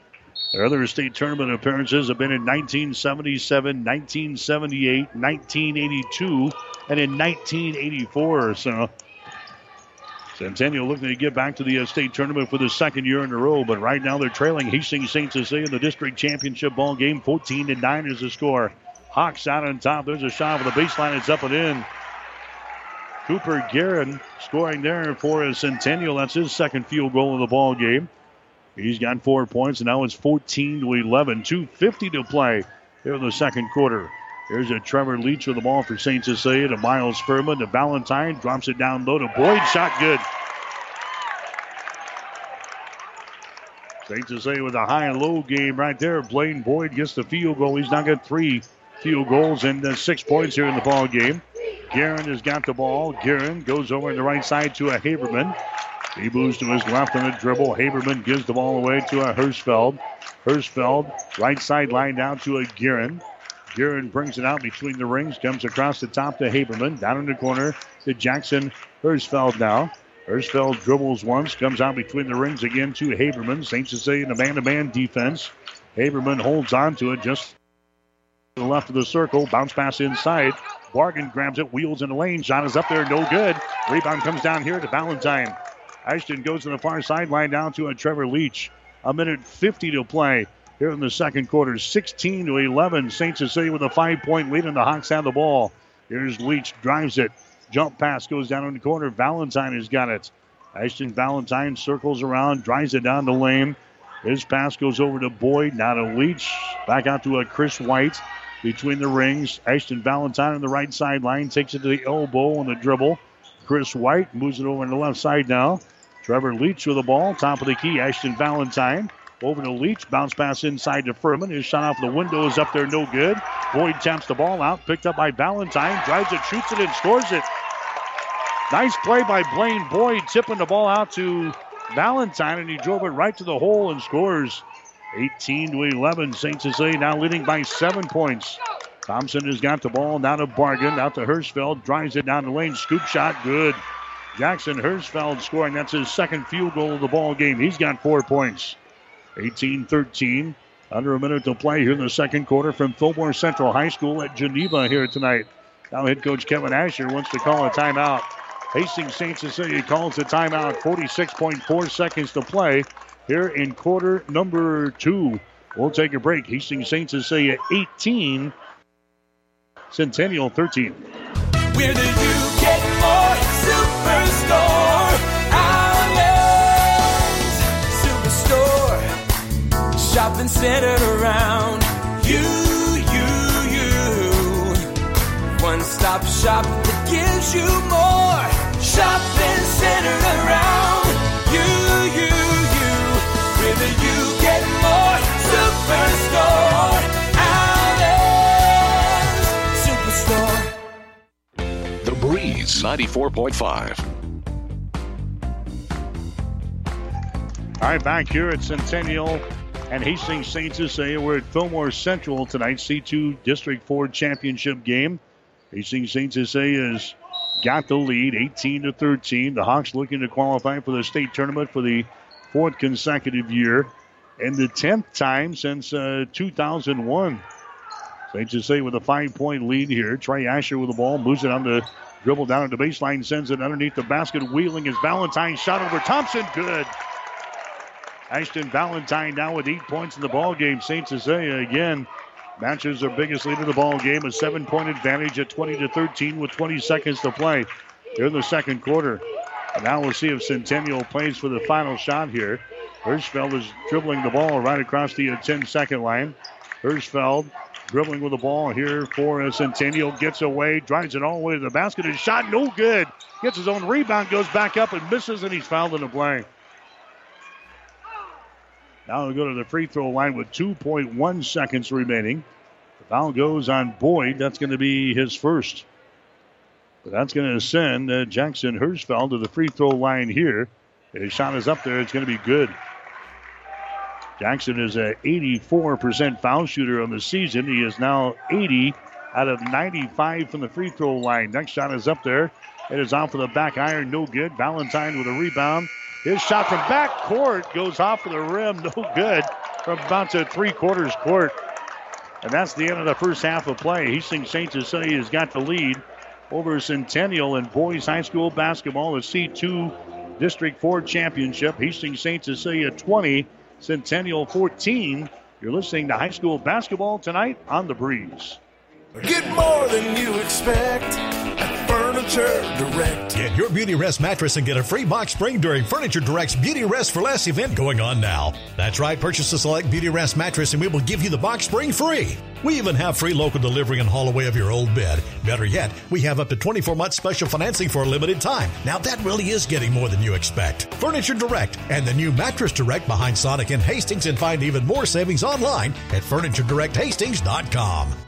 Their other state tournament appearances have been in 1977, 1978, 1982, and in 1984. So Centennial looking to get back to the uh, state tournament for the second year in a row, but right now they're trailing Hastings St. Cecilia in the district championship ball game. 14 to 9 is the score. Hawks out on top. There's a shot for the baseline. It's up and in. Cooper Guerin scoring there for a Centennial. That's his second field goal of the ball game. He's got four points, and now it's 14 to 11. 2.50 to play here in the second quarter. Here's a Trevor Leach with the ball for St. Cecilia to Miles Furman to Valentine. Drops it down low to Boyd. Shot good. St. Cecilia with a high and low game right there. Blaine Boyd gets the field goal. He's now got three field goals and uh, six points here in the ball game. Guerin has got the ball. Guerin goes over the right side to a Haberman. He moves to his left on the dribble. Haberman gives the ball away to a Hirschfeld. Hirschfeld, right side line down to a Guerin. Guerin brings it out between the rings, comes across the top to Haberman. Down in the corner to Jackson Hirschfeld now. Hirschfeld dribbles once, comes out between the rings again to Haberman. St. Cecilia in a man to man defense. Haberman holds on to it just to the left of the circle. Bounce pass inside. Bargan grabs it, wheels in the lane. Shot is up there, no good. Rebound comes down here to Valentine. Ashton goes to the far sideline down to a Trevor Leach. A minute 50 to play here in the second quarter. 16 to 11. St. Cecilia with a five point lead, and the Hawks have the ball. Here's Leach, drives it. Jump pass goes down in the corner. Valentine has got it. Ashton Valentine circles around, drives it down the lane. His pass goes over to Boyd, now to Leach. Back out to a Chris White between the rings. Ashton Valentine on the right sideline takes it to the elbow on the dribble. Chris White moves it over on the left side now. Trevor Leach with the ball, top of the key. Ashton Valentine over to Leach, bounce pass inside to Furman. His shot off the window is up there, no good. Boyd taps the ball out, picked up by Valentine, drives it, shoots it, and scores it. Nice play by Blaine Boyd, tipping the ball out to Valentine, and he drove it right to the hole and scores. 18 to 11. St. Cecilia now leading by seven points. Thompson has got the ball down to Bargan, out to Hirschfeld, drives it down the lane, scoop shot, good. Jackson Hirschfeld scoring. That's his second field goal of the ball game. He's got four points. 18 13. Under a minute to play here in the second quarter from Fillmore Central High School at Geneva here tonight. Now head coach Kevin Asher wants to call a timeout. Hastings St. Cecilia calls a timeout. 46.4 seconds to play here in quarter number two. We'll take a break. Hastings Saints St. Cecilia 18, Centennial 13. Where do you get more Superstore? Allen's Superstore. Shopping centered around you, you, you. One stop shop that gives you more. Shopping centered around Superstore. Allen's Superstore. The Breeze 94.5. All right, back here at Centennial and Hastings St. Cecilia. We're at Fillmore Central tonight, C2 District 4 Championship game. Hastings St. Cecilia has got the lead, 18 to 13. The Hawks looking to qualify for the state tournament for the fourth consecutive year and the 10th time since uh, 2001. St. Cecilia with a five point lead here. Trey Asher with the ball, moves it on the dribble down at the baseline, sends it underneath the basket. Wheeling is Valentine. Shot over Thompson. Good. Ashton Valentine now with eight points in the ball game. St. Cecilia again matches their biggest lead in the ball game, a seven-point advantage at 20 to 13 with 20 seconds to play here in the second quarter. And now we'll see if Centennial plays for the final shot here. Hirschfeld is dribbling the ball right across the 10-second line. Hirschfeld dribbling with the ball here for uh, Centennial. Gets away, drives it all the way to the basket. His shot no good. Gets his own rebound, goes back up and misses, and he's fouled in the play. Now we go to the free throw line with 2.1 seconds remaining. The foul goes on Boyd. That's going to be his first. But that's going to send uh, Jackson Hirschfeld to the free throw line here. His shot is up there. It's going to be good. Jackson is a 84% foul shooter on the season. He is now 80 out of 95 from the free throw line. Next shot is up there. It is off of the back iron. No good. Valentine with a rebound. His shot from back court goes off of the rim. [LAUGHS] No good. From about to three quarters court. And that's the end of the first half of play. Hastings St. Cecilia has got the lead over Centennial in boys high school basketball. The C2 District 4 Championship. Hastings St. Cecilia 20, Centennial 14. You're listening to high school basketball tonight on The Breeze. Get more than you expect Furniture Direct. Get your Beauty Rest mattress and get a free box spring during Furniture Direct's Beauty Rest for Less event going on now. That's right, purchase a select Beauty Rest mattress and we will give you the box spring free. We even have free local delivery and haul away of your old bed. Better yet, we have up to 24 months special financing for a limited time. Now that really is getting more than you expect. Furniture Direct and the new Mattress Direct behind Sonic and Hastings and find even more savings online at FurnitureDirectHastings.com.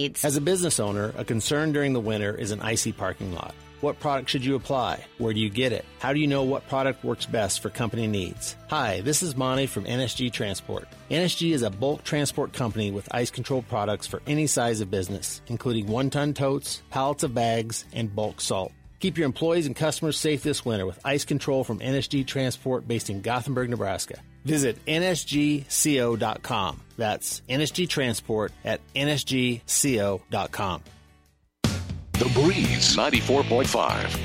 needs. As a business owner, a concern during the winter is an icy parking lot. What product should you apply? Where do you get it? How do you know what product works best for company needs? Hi, this is Monty from NSG Transport. NSG is a bulk transport company with ice control products for any size of business, including one ton totes, pallets of bags, and bulk salt. Keep your employees and customers safe this winter with ice control from NSG Transport based in Gothenburg, Nebraska. Visit nsgco.com. That's NSG Transport at nsgco.com. The Breeze 94.5.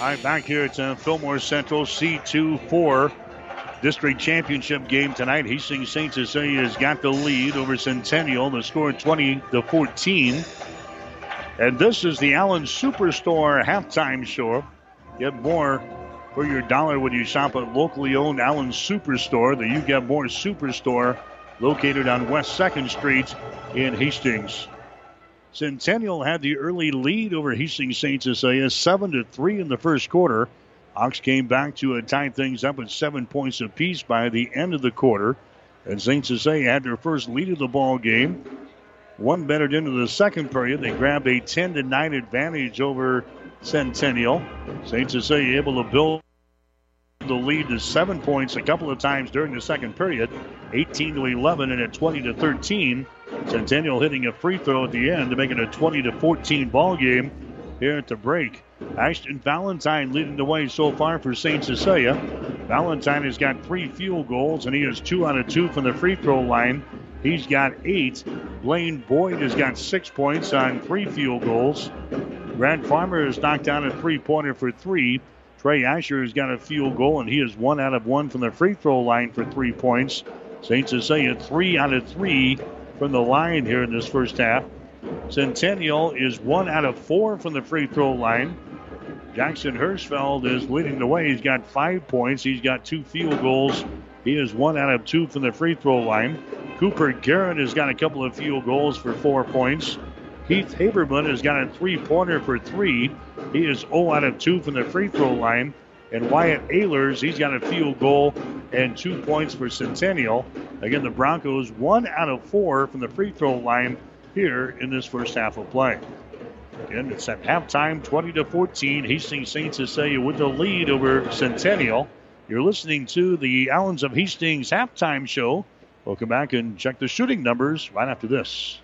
All right, back here at uh, Fillmore Central C2 4 district championship game tonight. Hastings St. Cecilia has got the lead over Centennial. The score 20 to 14. And this is the Allen Superstore halftime show. Get more for your dollar when you shop at locally owned Allen Superstore, the You Get More Superstore located on West 2nd Street in Hastings. Centennial had the early lead over Hastings St. Cecilia, 7 to 3 in the first quarter. Hawks came back to tie things up at seven points apiece by the end of the quarter. And St. Cecilia had their first lead of the ball game. One minute into the second period, they grabbed a 10 to 9 advantage over Centennial. St. Cecilia able to build the lead to seven points a couple of times during the second period, 18 to 11 and at 20 to 13. Centennial hitting a free throw at the end to make it a 20 to 14 ball game here at the break. Ashton Valentine leading the way so far for St. Cecilia. Valentine has got three field goals, and he has two out of two from the free throw line. He's got eight. Blaine Boyd has got six points on three field goals. Grant Farmer has knocked down a three pointer for three. Trey Asher has got a field goal, and he is one out of one from the free throw line for three points. St. Cecilia three out of three from the line here in this first half. Centennial is one out of four from the free throw line. Jackson Hirschfeld is leading the way. He's got five points. He's got two field goals. He is one out of two from the free throw line. Cooper Garrett has got a couple of field goals for four points. Keith Haberman has got a three pointer for three. He is 0 out of 2 from the free throw line. And Wyatt Ehlers, he's got a field goal and two points for Centennial. Again, the Broncos, one out of four from the free throw line here in this first half of play. Again, it's at halftime, 20 to 14. Hastings St. Cecilia with the lead over Centennial. You're listening to the Allens of Hastings halftime show. We'll come back and check the shooting numbers right after this.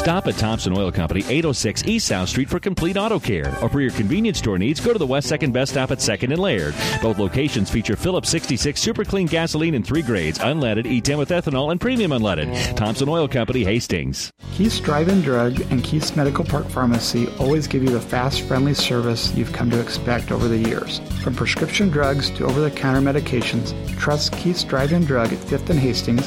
Stop at Thompson Oil Company, 806 East South Street for complete auto care. Or for your convenience store needs, go to the West 2nd Best Stop at 2nd and Laird. Both locations feature Phillips 66 Super Clean gasoline in three grades unleaded, E10 with ethanol, and premium unleaded. Thompson Oil Company, Hastings. Keith's Drive-In Drug and Keith's Medical Park Pharmacy always give you the fast, friendly service you've come to expect over the years. From prescription drugs to over-the-counter medications, trust Keith's Drive-In Drug at 5th and Hastings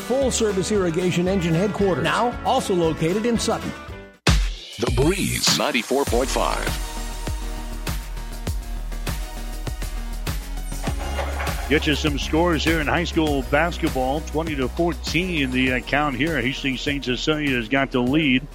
full service irrigation engine headquarters. Now, also located in Sutton. The Breeze 94.5. Get you some scores here in high school basketball. 20 to 14 the uh, count here. Hastings St. Cecilia has got the lead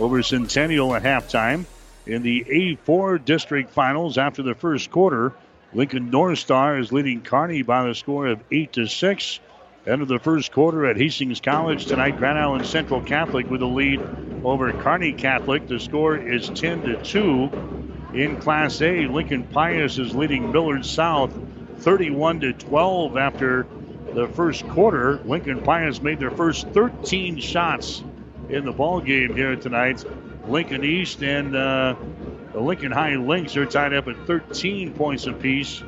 over Centennial at halftime. In the A4 district finals after the first quarter, Lincoln North Star is leading Kearney by the score of 8 to 6. End of the first quarter at Hastings College tonight. Grand Island Central Catholic with a lead over Kearney Catholic. The score is 10 to 2. In Class A, Lincoln Pius is leading Millard South 31 to 12 after the first quarter. Lincoln Pius made their first 13 shots in the ball game here tonight. Lincoln East and uh, the Lincoln High Lynx are tied up at 13 points apiece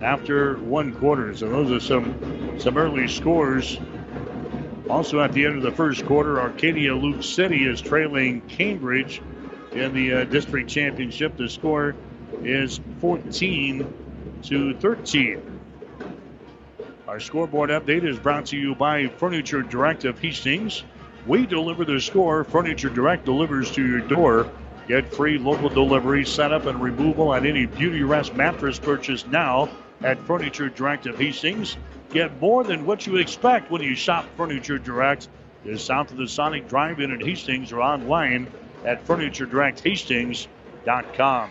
after one quarter. So those are some some early scores. Also at the end of the first quarter, Arcadia Loup City is trailing Cambridge in the uh, district championship. The score is 14 to 13. Our scoreboard update is brought to you by Furniture Direct of Hastings. We deliver the score. Furniture Direct delivers to your door. Get free local delivery, setup, and removal on any Beauty Rest mattress purchase now at Furniture Direct of Hastings. Get more than what you expect when you shop Furniture Direct. Is south of the Sonic Drive-In at Hastings or online at FurnitureDirectHastings.com.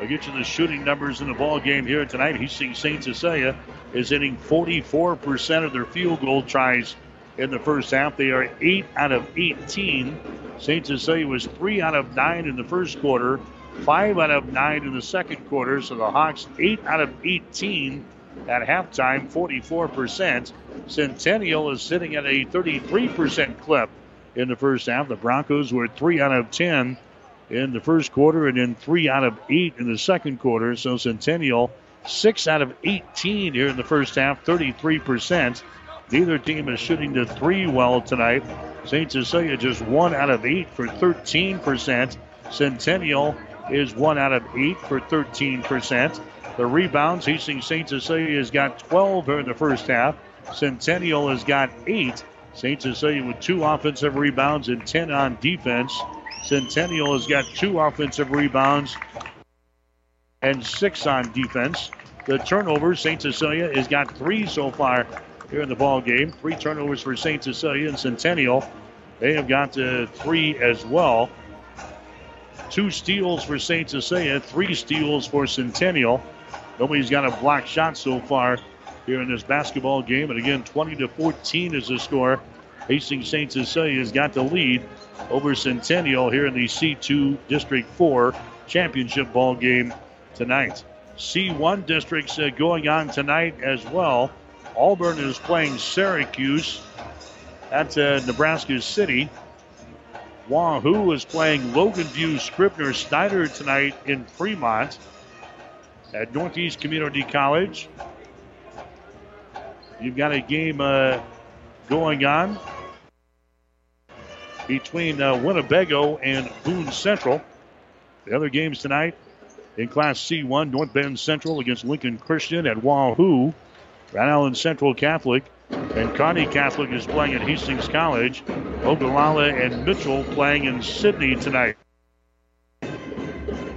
I'll get you the shooting numbers in the ball game here tonight. Hastings St. Cecilia is hitting 44% of their field goal tries in the first half. They are 8 out of 18. St. Cecilia was 3 out of 9 in the first quarter, 5 out of 9 in the second quarter. So the Hawks 8 out of 18 at halftime, 44%. Centennial is sitting at a 33% clip in the first half. The Broncos were 3 out of 10 in the first quarter and then 3 out of 8 in the second quarter. So Centennial 6 out of 18 here in the first half, 33%. Neither team is shooting the three well tonight. St. Cecilia just 1 out of 8 for 13%. Centennial is 1 out of 8 for 13%. The rebounds, Hastings St. Cecilia has got 12 here in the first half. Centennial has got 8. St. Cecilia with two offensive rebounds and 10 on defense. Centennial has got two offensive rebounds and six on defense. The turnovers, St. Cecilia has got three so far here in the ball game. Three turnovers for St. Cecilia and Centennial. They have got uh, three as well. Two steals for St. Cecilia, three steals for Centennial. Nobody's got a block shot so far here in this basketball game. And again, 20 to 14 is the score. Hastings St. Cecilia has got the lead over Centennial here in the C2 District 4 championship ball game tonight. C1 districts uh, going on tonight as well. Auburn is playing Syracuse at uh, Nebraska City. Wahoo is playing Logan View Scribner Snyder tonight in Fremont at Northeast Community College. You've got a game uh, going on between uh, Winnebago and Boone Central. The other games tonight in Class C1, North Bend Central against Lincoln Christian at Wahoo. Grand Island Central Catholic and Kearney Catholic is playing at Hastings College. Ogallala and Mitchell playing in Sidney tonight.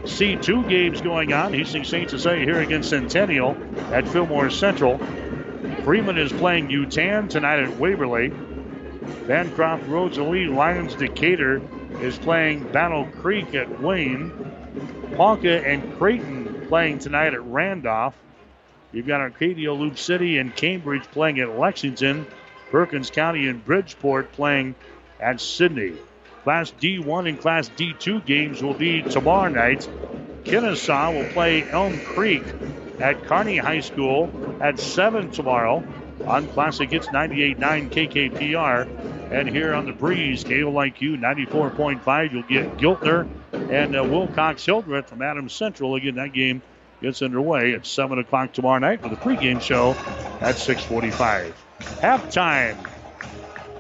See two games going on. Hastings St. Cecilia here against Centennial at Fillmore Central. Freeman is playing Yutan tonight at Waverly. Bancroft Rosalie Lyons Decatur is playing Battle Creek at Wayne. Ponca and Creighton playing tonight at Randolph. You've got Arcadia, Loup City, and Cambridge playing at Lexington. Perkins County and Bridgeport playing at Sidney. Class D1 and Class D2 games will be tomorrow night. Kenesaw will play Elm Creek at Kearney High School at 7 tomorrow on Classic Hits 98.9 KKPR. And here on the breeze, KOIQ 94.5, you'll get Giltner and uh, Wilcox Hildreth from Adams Central. Again, that game gets underway at 7 o'clock tomorrow night with a pregame show at 645. Halftime.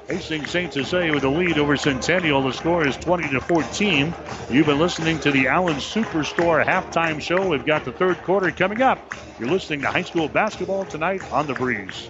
Hastings St. Cecilia with the lead over Centennial. The score is 20 to 14. You've been listening to the Allen Superstore halftime show. We've got the third quarter coming up. You're listening to high school basketball tonight on the breeze.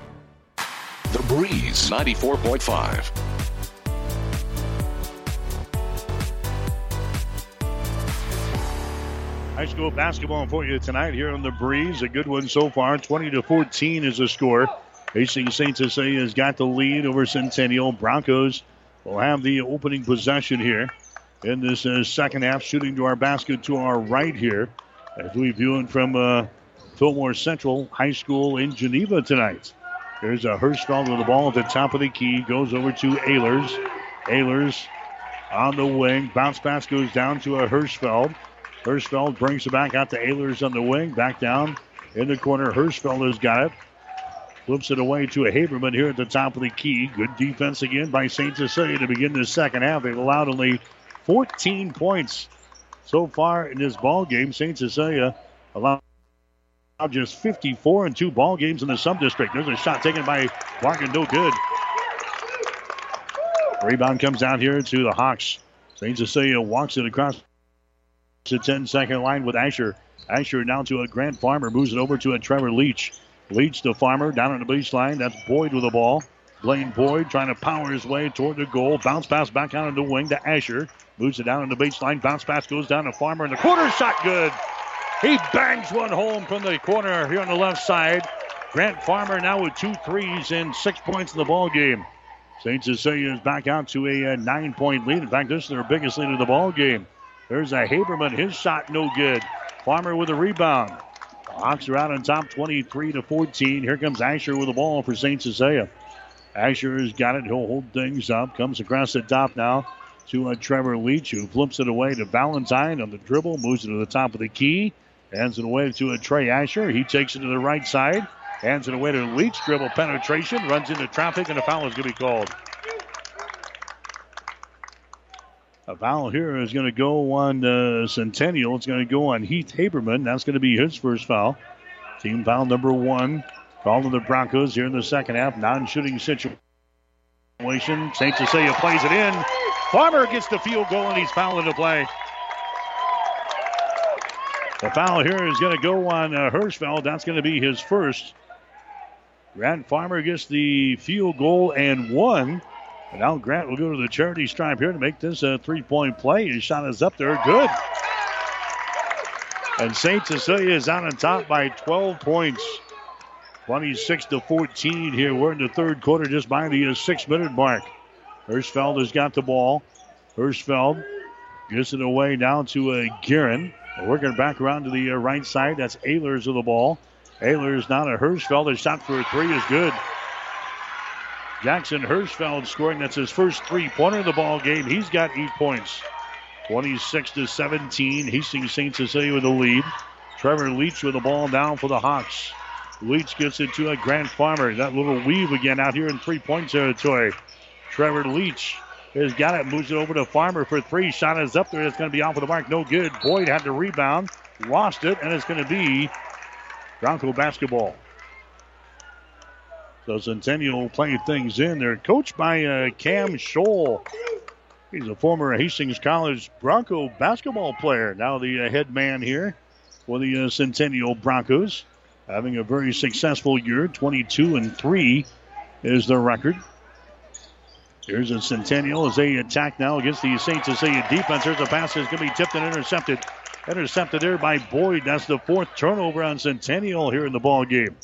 The Breeze 94.5. High school basketball for you tonight here on the breeze. A good one so far. 20 to 14 is the score. Hastings St. Cecilia has got the lead over Centennial. Broncos will have the opening possession here in this uh, second half, shooting to our basket to our right here as we view it from uh, Fillmore Central High School in Geneva tonight. There's a Hirschfeld with the ball at the top of the key, goes over to Ehlers. Ehlers on the wing, bounce pass goes down to a Hirschfeld. Hirschfeld brings it back out to Ehlers on the wing, back down in the corner. Hirschfeld has got it. Flips it away to a Haberman here at the top of the key. Good defense again by St. Cecilia to begin the second half. They've allowed only 14 points so far in this ball game. St. Cecilia uh, allowed just 54 and two ball games in the sub district. There's a shot taken by Bargan, no good. Rebound comes down here to the Hawks. St. Cecilia walks it across to 10 second line with Asher. Asher down to a Grant Farmer, moves it over to a Trevor Leach. Leach to Farmer down on the baseline. That's Boyd with the ball. Blaine Boyd trying to power his way toward the goal. Bounce pass back out on the wing to Asher. Moves it down on the baseline. Bounce pass goes down to Farmer in the corner. Shot good. He bangs one home from the corner here on the left side. Grant Farmer now with two threes and six points in the ball game. St. Cecilia is back out to a, a nine-point lead. In fact, this is their biggest lead of the ball game. There's a Haberman. His shot no good. Farmer with a rebound. Hawks are out on top 23 to 14. Here comes Asher with the ball for St. Cecilia. Asher has got it. He'll hold things up. Comes across the top now to uh, Trevor Leach, who flips it away to Valentine on the dribble, moves it to the top of the key, hands it away to a Trey Asher. He takes it to the right side, hands it away to Leach. Dribble penetration, runs into traffic, and a foul is going to be called. A foul here is going to go on uh, Centennial. It's going to go on Heath Haberman. That's going to be his first foul. Team foul number one. Called to the Broncos here in the second half. Non-shooting situation. St. Cecilia plays it in. Farmer gets the field goal and he's fouled into play. The foul here is going to go on uh, Hirschfeld. That's going to be his first. Grant Farmer gets the field goal and one. And now Grant will go to the charity stripe here to make this a three point play. His shot is up there. Good. And St. Cecilia is out on top by 12 points. 26 to 14 here. We're in the third quarter just by the uh, six minute mark. Hirschfeld has got the ball. Hirschfeld gets it away down to uh, Guerin. Working back around to the uh, right side. That's Ehlers of the ball. Ehlers down to Hirschfeld. His shot for three is good. Jackson Hirschfeld scoring. That's his first three pointer in the ball game. He's got eight points. 26 to 17. Hastings St. Cecilia with the lead. Trevor Leach with the ball down for the Hawks. Leach gets it to a Grant Farmer. That little weave again out here in three point territory. Trevor Leach has got it, moves it over to Farmer for three. Shot is up there. It's going to be off of the mark. No good. Boyd had the rebound, lost it, and it's going to be Bronco basketball. So Centennial playing things in. They're coached by uh, Cam Scholl. He's a former Hastings College Bronco basketball player. Now the uh, head man here for the uh, Centennial Broncos. Having a very successful year. 22 and 3 is their record. Here's a Centennial as they attack now against the St. Cecilia defense. There's a pass that's going to be tipped and intercepted. Intercepted there by Boyd. That's the fourth turnover on Centennial here in the ball game.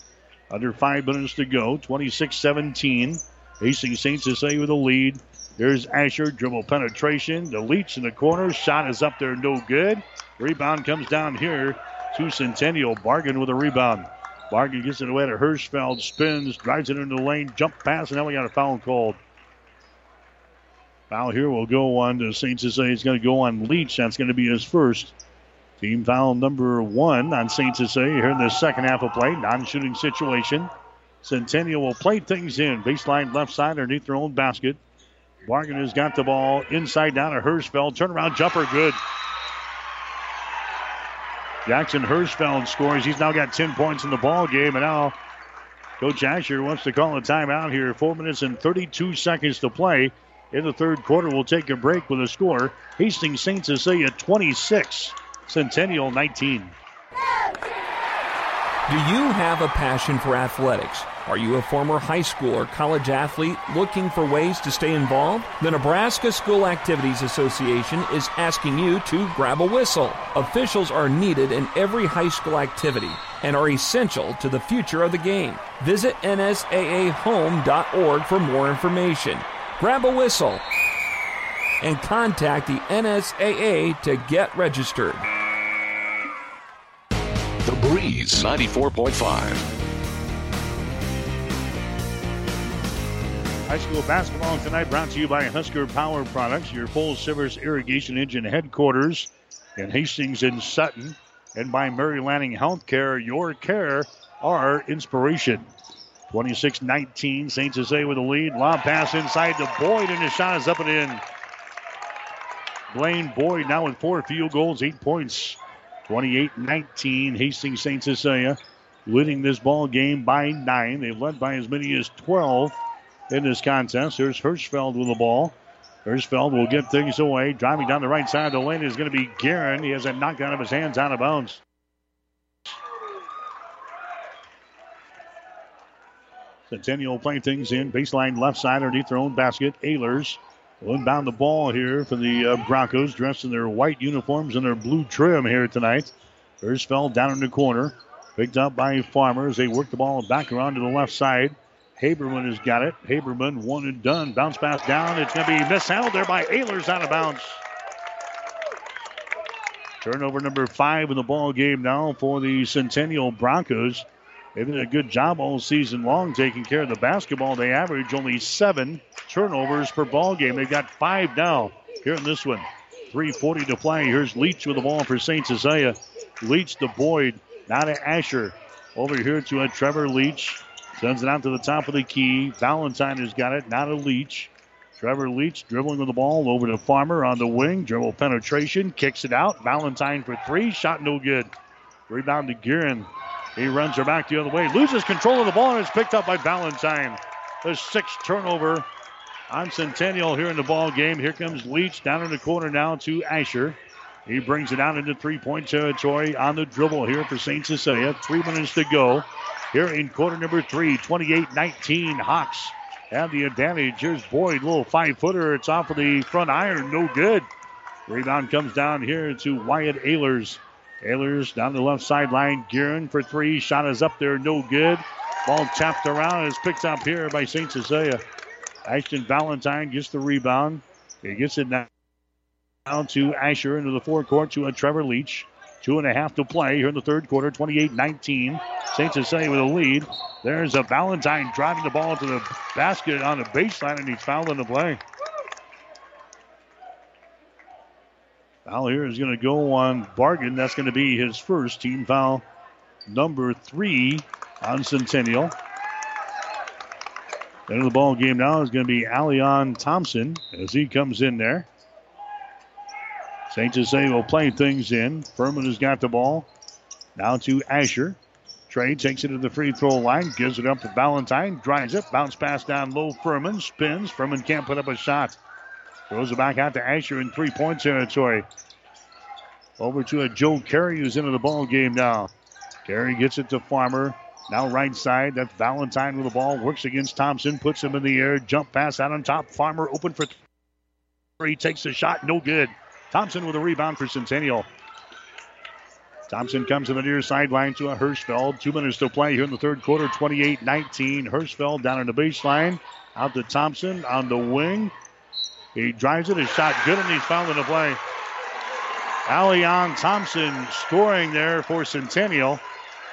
Under five minutes to go. 26-17. Hastings St. Cecilia with the lead. There's Asher. Dribble penetration. The Leach in the corner. Shot is up there. No good. Rebound comes down here to Centennial. Bargan with a rebound. Bargan gets it away to Hirschfeld. Spins. Drives it into the lane. Jump pass. And now we got a foul called. Foul here will go on to St. Cecilia. It's going to go on Leach. That's going to be his first. Team foul number one on St. Cecilia here in the second half of play. Non shooting situation. Centennial will play things in. Baseline left side underneath their own basket. Bargan has got the ball inside down to Hirschfeld. Turnaround jumper, good. Jackson Hirschfeld scores. He's now got 10 points in the ball game, and now Coach Asher wants to call a timeout here. Four minutes and 32 seconds to play in the third quarter. We'll take a break with a score. Hastings St. Cecilia 26, Centennial 19. Do you have a passion for athletics? Are you a former high school or college athlete looking for ways to stay involved? The Nebraska School Activities Association is asking you to grab a whistle. Officials are needed in every high school activity and are essential to the future of the game. Visit nsaahome.org for more information. Grab a whistle and contact the NSAA to get registered. The Breeze 94.5. High school basketball tonight brought to you by Husker Power Products, your full service irrigation engine headquarters in Hastings and Sutton, and by Mary Lanning Healthcare, your care, our inspiration. 26 19, St. Jose with the lead. Lob pass inside to Boyd, and his shot is up and in. Blaine Boyd now with four field goals, eight points. 28 19, Hastings St. Cecilia uh, leading this ball game by nine. They've led by as many as 12 in this contest. Here's Hirschfeld with the ball. Hirschfeld will get things away. Driving down the right side of the lane is going to be Guerin. He has a knocked out of his hands out of bounds. Centennial playing things in. Baseline left side underneath their own basket. Ehlers will inbound the ball here for the uh, Broncos, dressed in their white uniforms and their blue trim here tonight. Hirschfeld down in the corner. Picked up by Farmer as they work the ball back around to the left side. Haberman has got it. Haberman, one and done. Bounce pass down. It's going to be mishandled there by Ehlers out of bounds. Turnover number five in the ball game now for the Centennial Broncos. They've done a good job all season long taking care of the basketball. They average only seven turnovers per ball game. They've got five now here in this one. 3.40 to play. Here's Leach with the ball for St. Cecilia. Leach to Boyd. Now to Asher. Over here to a Trevor Leach. Sends it out to the top of the key. Valentine has got it. Now to Leach. Trevor Leach dribbling with the ball over to Farmer on the wing. Dribble penetration. Kicks it out. Valentine for three. Shot no good. Rebound to Guerin. He runs her back the other way. Loses control of the ball and is picked up by Valentine. The sixth turnover on Centennial here in the ball game. Here comes Leach down in the corner now to Asher. He brings it out into three point territory on the dribble here for St. Cecilia. Three minutes to go here in quarter number three. 28 19. Hawks have the advantage. Here's Boyd, little five footer. It's off of the front iron. No good. Rebound comes down here to Wyatt Ehlers. Ehlers down the left sideline. Guerin for three. Shot is up there. No good. Ball tapped around. Is picked up here by St. Cecilia. Ashton Valentine gets the rebound. He gets it now down to Asher into the forecourt to a Trevor Leach. Two and a half to play here in the third quarter, 28 19. St. Cecilia with a lead. There's a Valentine driving the ball to the basket on the baseline, and he's fouled in the play. Foul here is going to go on Bargan. That's going to be his first team foul, number three on Centennial. End of the ball game now is going to be Alion Thompson as he comes in there. St. Jose will play things in. Furman has got the ball. Now to Asher. Trey takes it to the free throw line, gives it up to Valentine, drives it, bounce pass down low. Furman spins. Furman can't put up a shot. Throws it back out to Asher in three point territory. Over to a Joe Carey who's into the ball game now. Carey gets it to Farmer. Now right side. That's Valentine with the ball. Works against Thompson. Puts him in the air. Jump pass out on top. Farmer open for three. Takes the shot. No good. Thompson with a rebound for Centennial. Thompson comes to the near sideline to a Hirschfeld. Two minutes to play here in the third quarter. 28 19. Hirschfeld down in the baseline. Out to Thompson on the wing. He drives it. His shot good, and he's fouled in the play. Alion Thompson scoring there for Centennial.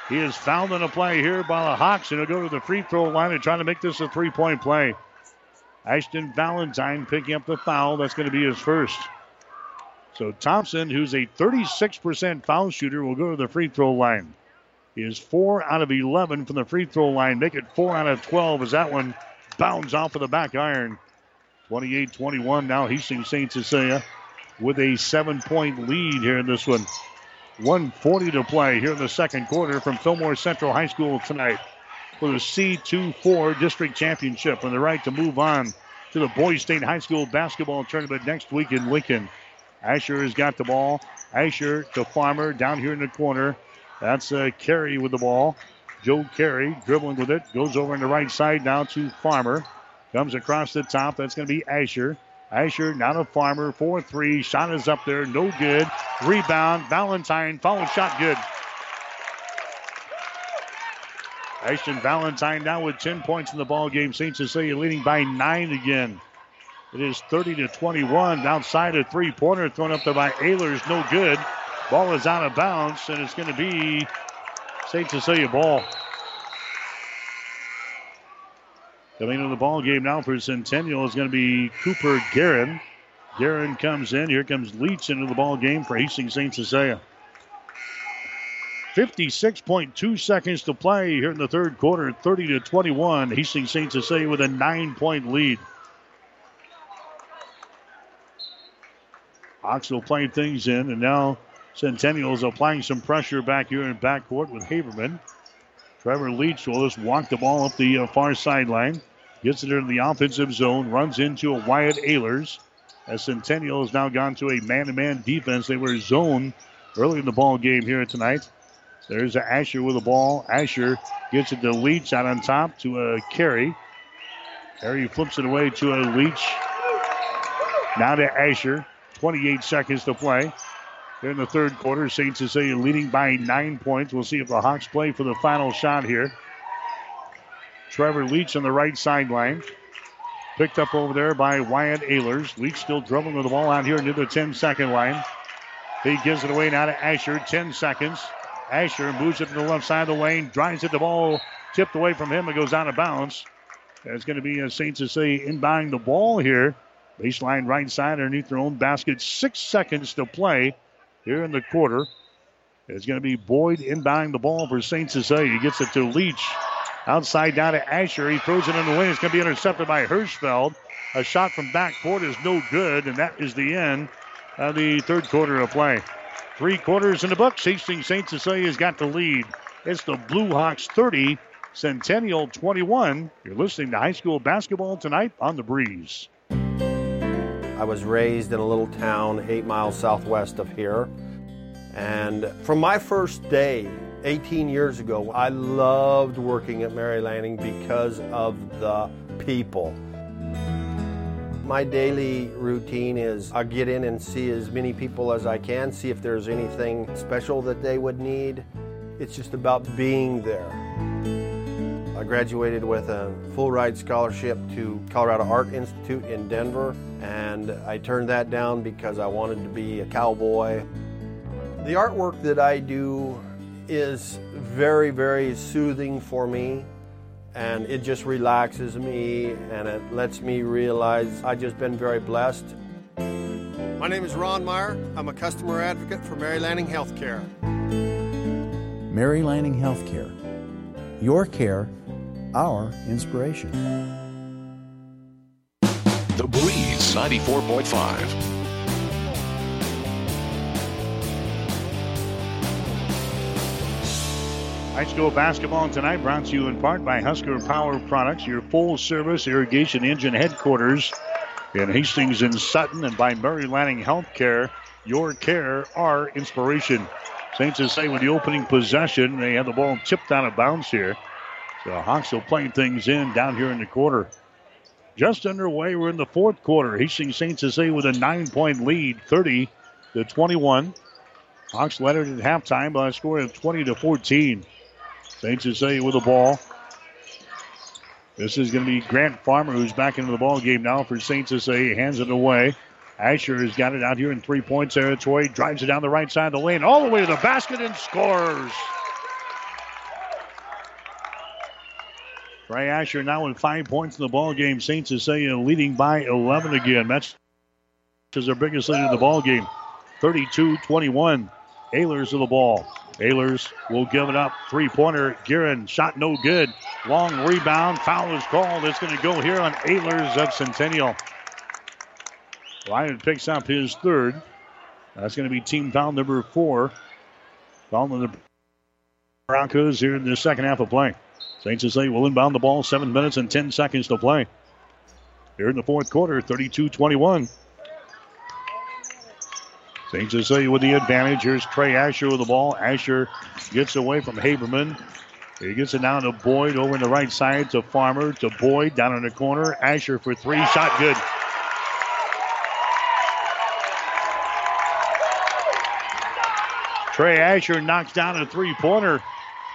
He is fouled in a play here by the Hawks, and he'll go to the free throw line and try to make this a three point play. Ashton Valentine picking up the foul. That's going to be his first. So Thompson, who's a 36% foul shooter, will go to the free throw line. He is 4 out of 11 from the free throw line. Make it 4 out of 12 as that one bounds off of the back iron. 28 21 now. Hastings St. Cecilia with a seven point lead here in this one. 140 to play here in the second quarter from Fillmore Central High School tonight for the C24 District Championship and the right to move on to the Boys State High School basketball tournament next week in Lincoln. Asher has got the ball. Asher to Farmer down here in the corner. That's uh, Carey with the ball. Joe Carey dribbling with it. Goes over on the right side now to Farmer. Comes across the top. That's going to be Asher. Asher not a Farmer. 4 3. Shot is up there. No good. Rebound. Valentine. Foul shot good. Ashton Valentine now with 10 points in the ball game. St. Cecilia leading by nine again. It is 30 to 21. Outside a three pointer thrown up there by Ehlers. No good. Ball is out of bounds, and it's going to be St. Cecilia ball. Coming into the ball game now for Centennial is going to be Cooper Guerin. Guerin comes in. Here comes Leach into the ball game for Hastings St. Cecilia. 56.2 seconds to play here in the third quarter, 30 to 21. Hastings St. Cecilia with a nine point lead. Oxel playing things in, and now Centennial is applying some pressure back here in backcourt with Haberman. Trevor Leach will just walk the ball up the uh, far sideline, gets it into the offensive zone, runs into a Wyatt Ehlers. As Centennial has now gone to a man-to-man defense, they were zone early in the ball game here tonight. There's Asher with the ball. Asher gets it to Leach out on top to a Carey. Carey flips it away to a Leach. Now to Asher. 28 seconds to play. Here in the third quarter, St. Cecilia leading by nine points. We'll see if the Hawks play for the final shot here. Trevor Leach on the right sideline. Picked up over there by Wyatt Ehlers. Leach still dribbling with the ball out here near the 10 second line. He gives it away now to Asher. 10 seconds. Asher moves it to the left side of the lane, drives it. The ball tipped away from him. It goes out of bounds. It's going uh, to be a St. Cecilia inbounding the ball here. Baseline right side underneath their own basket. Six seconds to play here in the quarter. It's going to be Boyd inbounding the ball for St. Cecilia. He gets it to Leach. Outside down to Asher. He throws it in the lane. It's going to be intercepted by Hirschfeld. A shot from backcourt is no good, and that is the end of the third quarter of play. Three quarters in the books. Hastings St. Cecilia's got the lead. It's the Blue Hawks 30, Centennial 21. You're listening to high school basketball tonight on the breeze. I was raised in a little town eight miles southwest of here. And from my first day, 18 years ago, I loved working at Mary Lanning because of the people. My daily routine is I get in and see as many people as I can, see if there's anything special that they would need. It's just about being there. I graduated with a full ride scholarship to Colorado Art Institute in Denver, and I turned that down because I wanted to be a cowboy. The artwork that I do is very, very soothing for me and it just relaxes me and it lets me realize I've just been very blessed. My name is Ron Meyer. I'm a customer advocate for Mary Lanning Healthcare. Mary Lanning Healthcare. Your care, our inspiration. The Breeze 94.5. High school basketball tonight brought to you in part by Husker Power Products, your full service irrigation engine headquarters in Hastings and Sutton, and by Mary Lanning Healthcare, your care, our inspiration. Saints is say with the opening possession, they have the ball tipped out of bounds here. So Hawks will play things in down here in the quarter. Just underway, we're in the fourth quarter. Hastings to say with a nine point lead, 30 to 21. Hawks led at halftime by a score of 20 to 14. St. Cecilia with the ball. This is going to be Grant Farmer who's back into the ball game now for St. Cecilia. Hands it away. Asher has got it out here in three point territory. Drives it down the right side of the lane, all the way to the basket and scores. Trey Asher now with five points in the ball game. St. Cecilia leading by 11 again. That's is their biggest lead in the ball game. 32-21. Ehlers of the ball. Ehlers will give it up. Three pointer. Guerin shot no good. Long rebound. Foul is called. It's going to go here on Ehlers of Centennial. Ryan picks up his third. That's going to be team foul number four. Foul in the Broncos here in the second half of play. St. Cecilia will inbound the ball. Seven minutes and 10 seconds to play. Here in the fourth quarter, 32 21. St. Cecilia with the advantage. Here's Trey Asher with the ball. Asher gets away from Haberman. He gets it down to Boyd over in the right side to Farmer to Boyd down in the corner. Asher for three. Shot good. Trey Asher knocks down a three pointer.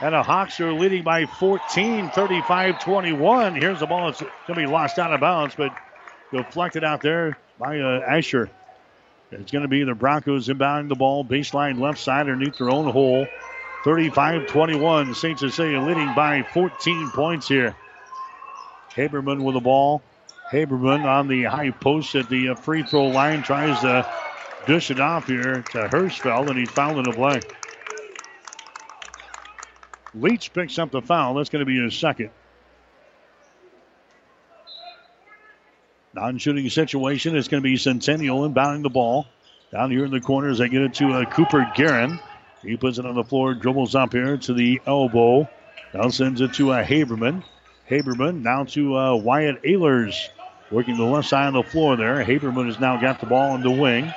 And the Hawks are leading by 14, 35 21. Here's the ball. It's going to be lost out of bounds, but deflected out there by uh, Asher. It's going to be the Broncos inbounding the ball, baseline left side underneath their own hole. 35 21. St. Cecilia leading by 14 points here. Haberman with the ball. Haberman on the high post at the uh, free throw line tries to dish it off here to Hirschfeld, and he's fouled in the play. Leach picks up the foul. That's going to be his second. Non-shooting situation. It's going to be Centennial inbounding the ball. Down here in the corner as they get it to uh, Cooper Guerin. He puts it on the floor, dribbles up here to the elbow. Now sends it to uh, Haberman. Haberman now to uh, Wyatt Ehlers. Working the left side of the floor there. Haberman has now got the ball in the wing.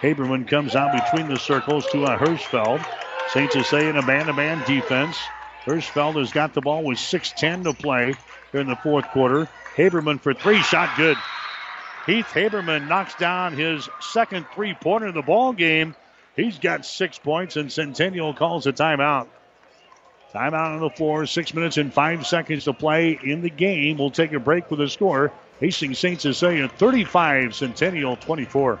Haberman comes out between the circles to uh, Hirschfeld. St. Cecilia in a man-to-man defense. Hirschfeld has got the ball with 6.10 to play here in the fourth quarter. Haberman for three, shot good. Heath Haberman knocks down his second three-pointer in the ball game. He's got six points, and Centennial calls a timeout. Timeout on the floor. Six minutes and five seconds to play in the game. We'll take a break with the score. Hastings St. Cecilia 35, Centennial 24.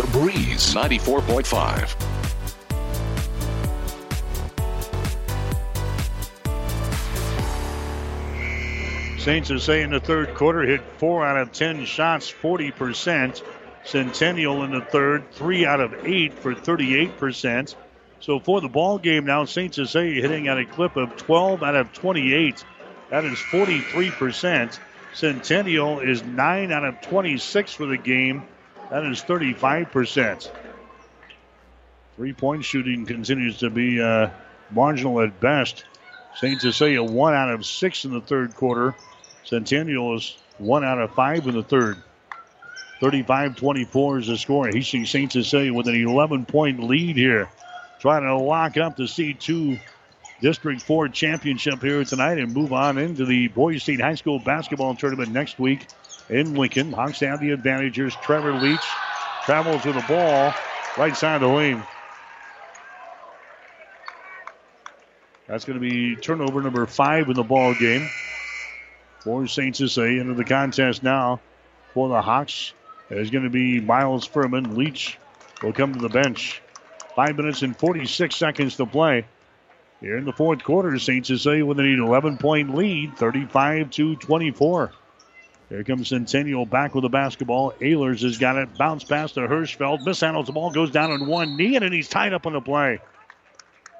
The Breeze 94.5. Saints are saying in the third quarter hit four out of ten shots, 40%. Centennial in the third, three out of eight for 38%. So for the ball game now, Saints saying hitting at a clip of 12 out of 28. That is 43%. Centennial is 9 out of 26 for the game. That is 35%. Three point shooting continues to be uh, marginal at best. St. Cecilia one out of six in the third quarter. Centennial is one out of five in the third. 35 24 is the score. Hastings St. Cecilia with an 11 point lead here. Trying to lock up the C2 District 4 championship here tonight and move on into the Boys State High School basketball tournament next week in Lincoln. Hawks have the advantages. Trevor Leach travels with the ball right side of the lane. That's going to be turnover number five in the ball game. For St. Cecilia into the contest now for the Hawks. It's going to be Miles Furman. Leach will come to the bench. Five minutes and 46 seconds to play. Here in the fourth quarter, St. Cecilia with an 11 point lead, 35 to 24. Here comes Centennial back with the basketball. Ehlers has got it. Bounce pass to Hirschfeld. Mishandles the ball, goes down on one knee, and then he's tied up on the play.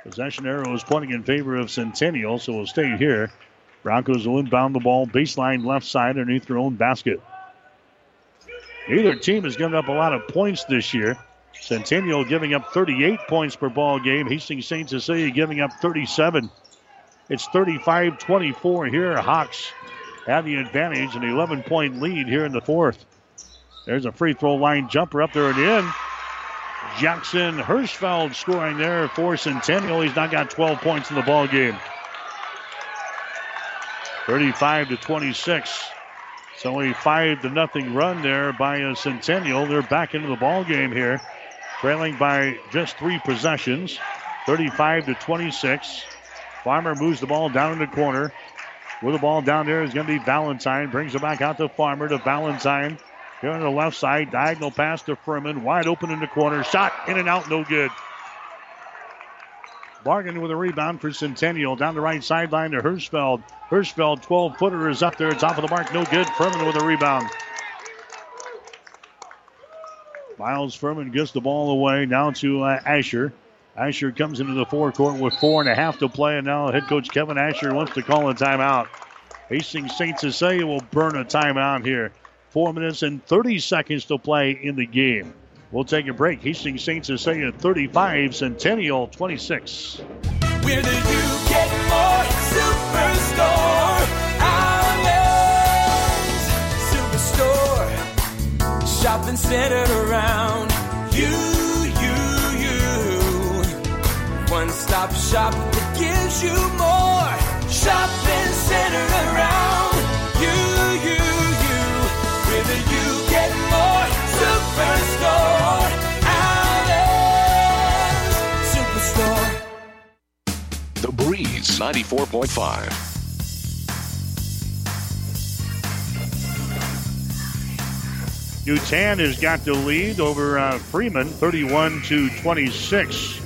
Possession arrow is pointing in favor of Centennial, so we'll stay here. Broncos will inbound the ball baseline left side underneath their own basket. Neither team has given up a lot of points this year. Centennial giving up 38 points per ball game. Hastings St. Cecilia giving up 37. It's 35 24 here. Hawks have the advantage, and an 11 point lead here in the fourth. There's a free throw line jumper up there and in. Jackson Hirschfeld scoring there for Centennial. He's now got 12 points in the ball game. 35 to 26. It's only five to nothing run there by a Centennial. They're back into the ball game here, trailing by just three possessions, 35 to 26. Farmer moves the ball down in the corner. With the ball down there is going to be Valentine. Brings it back out to Farmer to Valentine. Here on the left side, diagonal pass to Furman. Wide open in the corner. Shot in and out, no good. Bargan with a rebound for Centennial. Down the right sideline to Hirschfeld. Hirschfeld, 12 footer, is up there. Top of the mark, no good. Furman with a rebound. Miles Furman gets the ball away now to uh, Asher. Asher comes into the forecourt with four and a half to play, and now head coach Kevin Asher wants to call a timeout. Hastings St. Cecilia will burn a timeout here. Four minutes and 30 seconds to play in the game. We'll take a break. Hastings St. Cecilia 35, Centennial 26. Where you get more? Superstore. Superstore. Shopping centered around One stop shop that gives you more. Shopping centered around you, you, you. Where do you get more? Superstore. Outlets. Superstore. The Breeze 94.5. Yutan has got the lead over uh, Freeman, 31 to 26.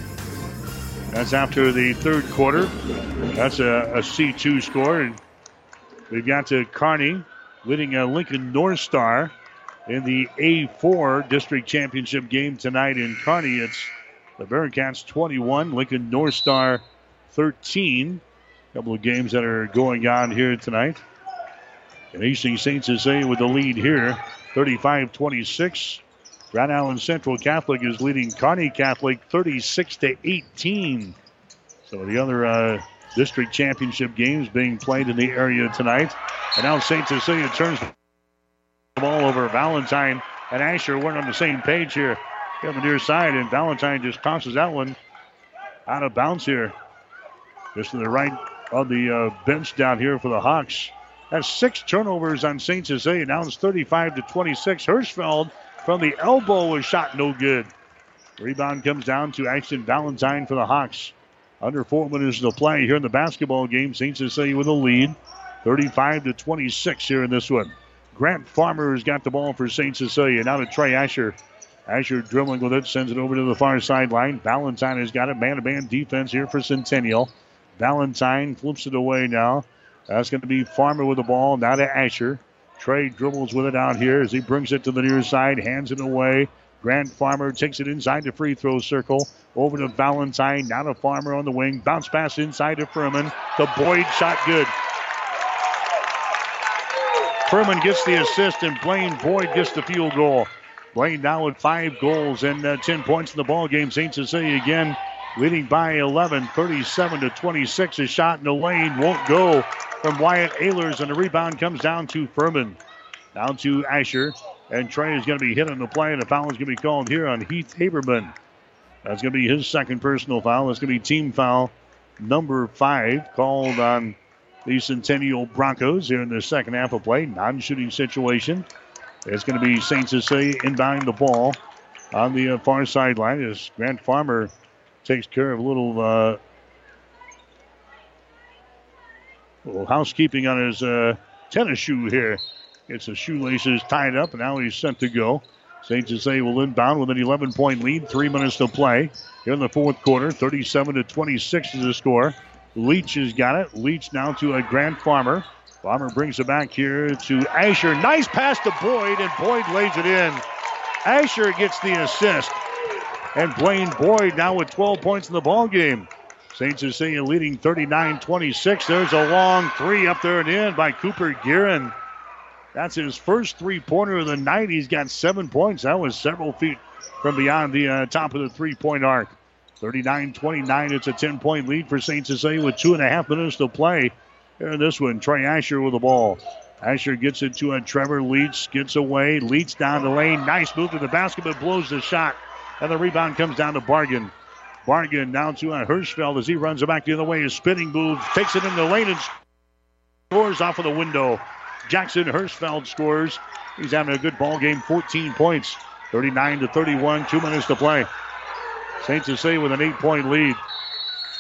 That's after the third quarter. That's a a C2 score. And we've got to Kearney leading a Lincoln North Star in the A4 district championship game tonight in Kearney. It's the Bearcats 21, Lincoln North Star 13. A couple of games that are going on here tonight. And Hastings St. Cecilia with the lead here, 35 26. Grand Island Central Catholic is leading Kearney Catholic 36 to 18. So the other uh, district championship games being played in the area tonight. And now St. Cecilia turns the ball over. Valentine and Asher weren't on the same page here on the near side, and Valentine just tosses that one out of bounds here. Just to the right of the uh, bench down here for the Hawks. Has six turnovers on St. Cecilia. Now it's 35 to 26. Hirschfeld from the elbow was shot no good. Rebound comes down to Ashton Valentine for the Hawks. Under four minutes to play here in the basketball game. St. Cecilia with a lead, 35 to 26 here in this one. Grant Farmer has got the ball for St. Cecilia. Now to Trey Asher. Asher dribbling with it, sends it over to the far sideline. Valentine has got it. Man to man defense here for Centennial. Valentine flips it away now. That's going to be Farmer with the ball. Now to Asher. Trey dribbles with it out here as he brings it to the near side, hands it away. Grant Farmer takes it inside the free throw circle. Over to Valentine. Now to Farmer on the wing. Bounce pass inside to Furman. The Boyd shot good. Furman gets the assist, and Blaine Boyd gets the field goal. Blaine now with five goals and uh, 10 points in the ball game. St. Cecilia again leading by 11, 37 to 26. A shot in the lane won't go from Wyatt Ehlers, and the rebound comes down to Furman. Down to Asher, and Trey is going to be hit on the play, and a foul is going to be called here on Heath Haberman. That's going to be his second personal foul. That's going to be team foul number five called on the Centennial Broncos here in the second half of play. Non shooting situation. It's going to be St. Cecilia inbounding the ball on the uh, far sideline as Grant Farmer takes care of a little, uh, little housekeeping on his uh, tennis shoe here. Gets the shoelaces tied up, and now he's sent to go. St. Cecilia will inbound with an 11 point lead, three minutes to play here in the fourth quarter. 37 to 26 is the score. Leach has got it. Leach now to a Grant Farmer. Farmer brings it back here to Asher. Nice pass to Boyd, and Boyd lays it in. Asher gets the assist. And Blaine Boyd now with 12 points in the ball game. St. Cecilia leading 39-26. There's a long three up there and in by Cooper Guerin. That's his first three-pointer of the night. He's got seven points. That was several feet from beyond the uh, top of the three-point arc. 39-29. It's a 10-point lead for St. Cecilia with two and a half minutes to play. Here in this one, Trey Asher with the ball. Asher gets it to a Trevor Leach, gets away, Leach down the lane. Nice move to the basket, but blows the shot. And the rebound comes down to Bargan. Bargan down to Hirschfeld as he runs it back the other way. His spinning move takes it in the lane and scores off of the window. Jackson Hirschfeld scores. He's having a good ball game, 14 points, 39 to 31, two minutes to play. St. Cecilia with an eight-point lead.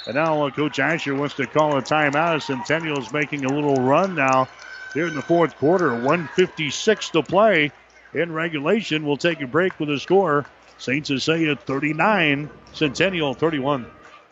And now uh, Coach Asher wants to call a timeout. Centennial is making a little run now here in the fourth quarter. 156 to play in regulation. We'll take a break with the score. St. Cecilia 39, Centennial 31.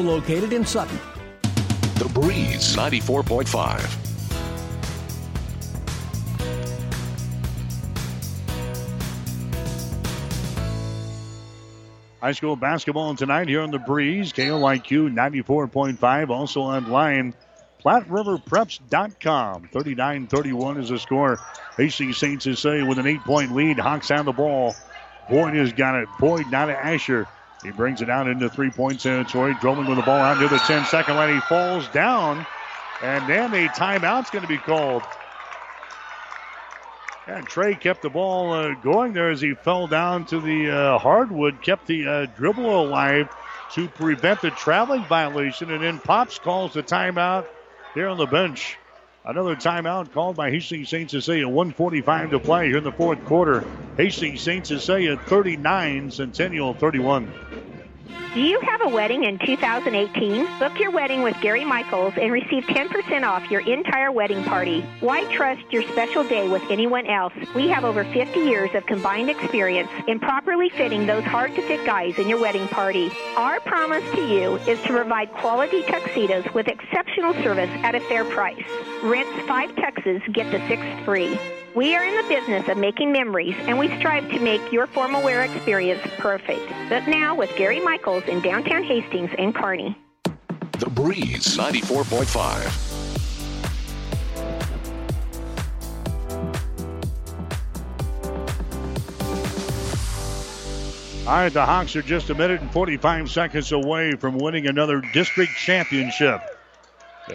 located in Sutton. The Breeze 94.5. High school basketball tonight here on the Breeze. KOIQ 94.5. Also online, PlatteRiverPreps.com. 39 31 is the score. Hastings is Cecilia with an eight point lead. Hawks on the ball. Boyd has got it. Boyd now to Asher. He brings it out into three point territory. Drummond with the ball out near the 10 second line. He falls down. And then a timeout's going to be called. And Trey kept the ball uh, going there as he fell down to the uh, hardwood, kept the uh, dribble alive to prevent the traveling violation. And then Pops calls the timeout here on the bench. Another timeout called by Hastings St. Cecilia. 145 to play here in the fourth quarter. Hastings St. Cecilia 39, Centennial 31. Do you have a wedding in 2018? Book your wedding with Gary Michaels and receive 10% off your entire wedding party. Why trust your special day with anyone else? We have over 50 years of combined experience in properly fitting those hard to fit guys in your wedding party. Our promise to you is to provide quality tuxedos with exceptional service at a fair price. Rent five tuxes, get the sixth free. We are in the business of making memories, and we strive to make your formal wear experience perfect. But now with Gary Michaels in downtown Hastings and Kearney. The Breeze 94.5. All right, the Hawks are just a minute and 45 seconds away from winning another district championship.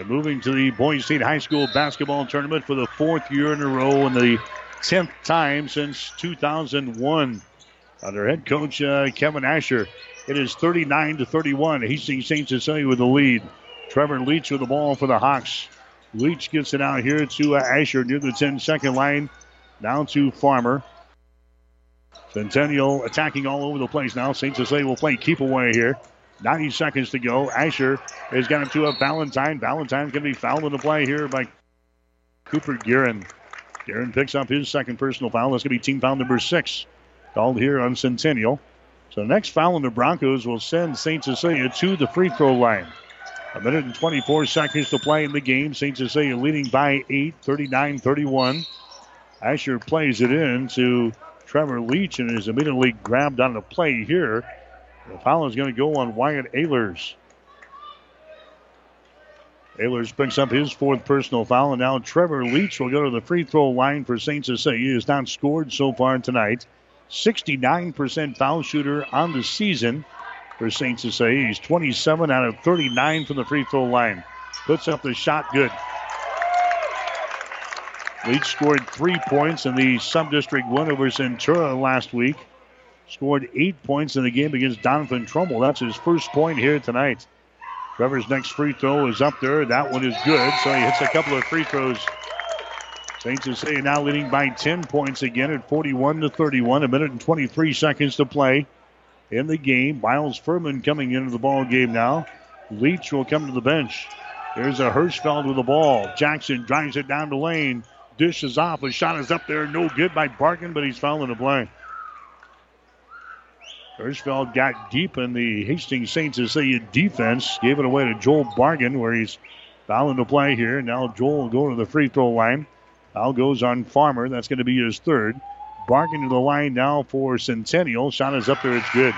Moving to the Boys State High School basketball tournament for the fourth year in a row and the 10th time since 2001. Under head coach uh, Kevin Asher, it is 39 to 31. Hastings St. Cecilia with the lead. Trevor Leach with the ball for the Hawks. Leach gets it out here to uh, Asher near the 10 second line. Down to Farmer. Centennial attacking all over the place now. St. Cecilia will play keep away here. 90 seconds to go. Asher got him to a Valentine. Valentine's going to be fouled in the play here by Cooper Guerin. Guerin picks up his second personal foul. That's going to be team foul number six. Called here on Centennial. So the next foul on the Broncos will send St. Cecilia to the free throw line. A minute and 24 seconds to play in the game. St. Cecilia leading by 8, 39 31. Asher plays it in to Trevor Leach and is immediately grabbed on the play here. The foul is going to go on Wyatt Ehlers. Ehlers picks up his fourth personal foul, and now Trevor Leach will go to the free throw line for St. Cecilia. He has not scored so far tonight. 69% foul shooter on the season for St. Cecilia. He's 27 out of 39 from the free throw line. Puts up the shot good. Leach scored three points in the sub-district win over Centura last week. Scored eight points in the game against Doniphan Trumbull. That's his first point here tonight. Trevor's next free throw is up there. That one is good, so he hits a couple of free throws. St. Cecilia now leading by 10 points again at 41 to 31. A minute and 23 seconds to play in the game. Miles Furman coming into the ball game now. Leach will come to the bench. There's a Hirschfeld with the ball. Jackson drives it down the lane. Dishes off. A shot is up there. No good by Bargan, but he's fouling the play. Hirschfeld got deep in the Hastings Saints Cecilia defense. Gave it away to Joel Bargan, where he's fouling the play here. Now Joel will go to the free throw line. Foul goes on Farmer. That's going to be his third. Bargan to the line now for Centennial. Shot is up there. It's good.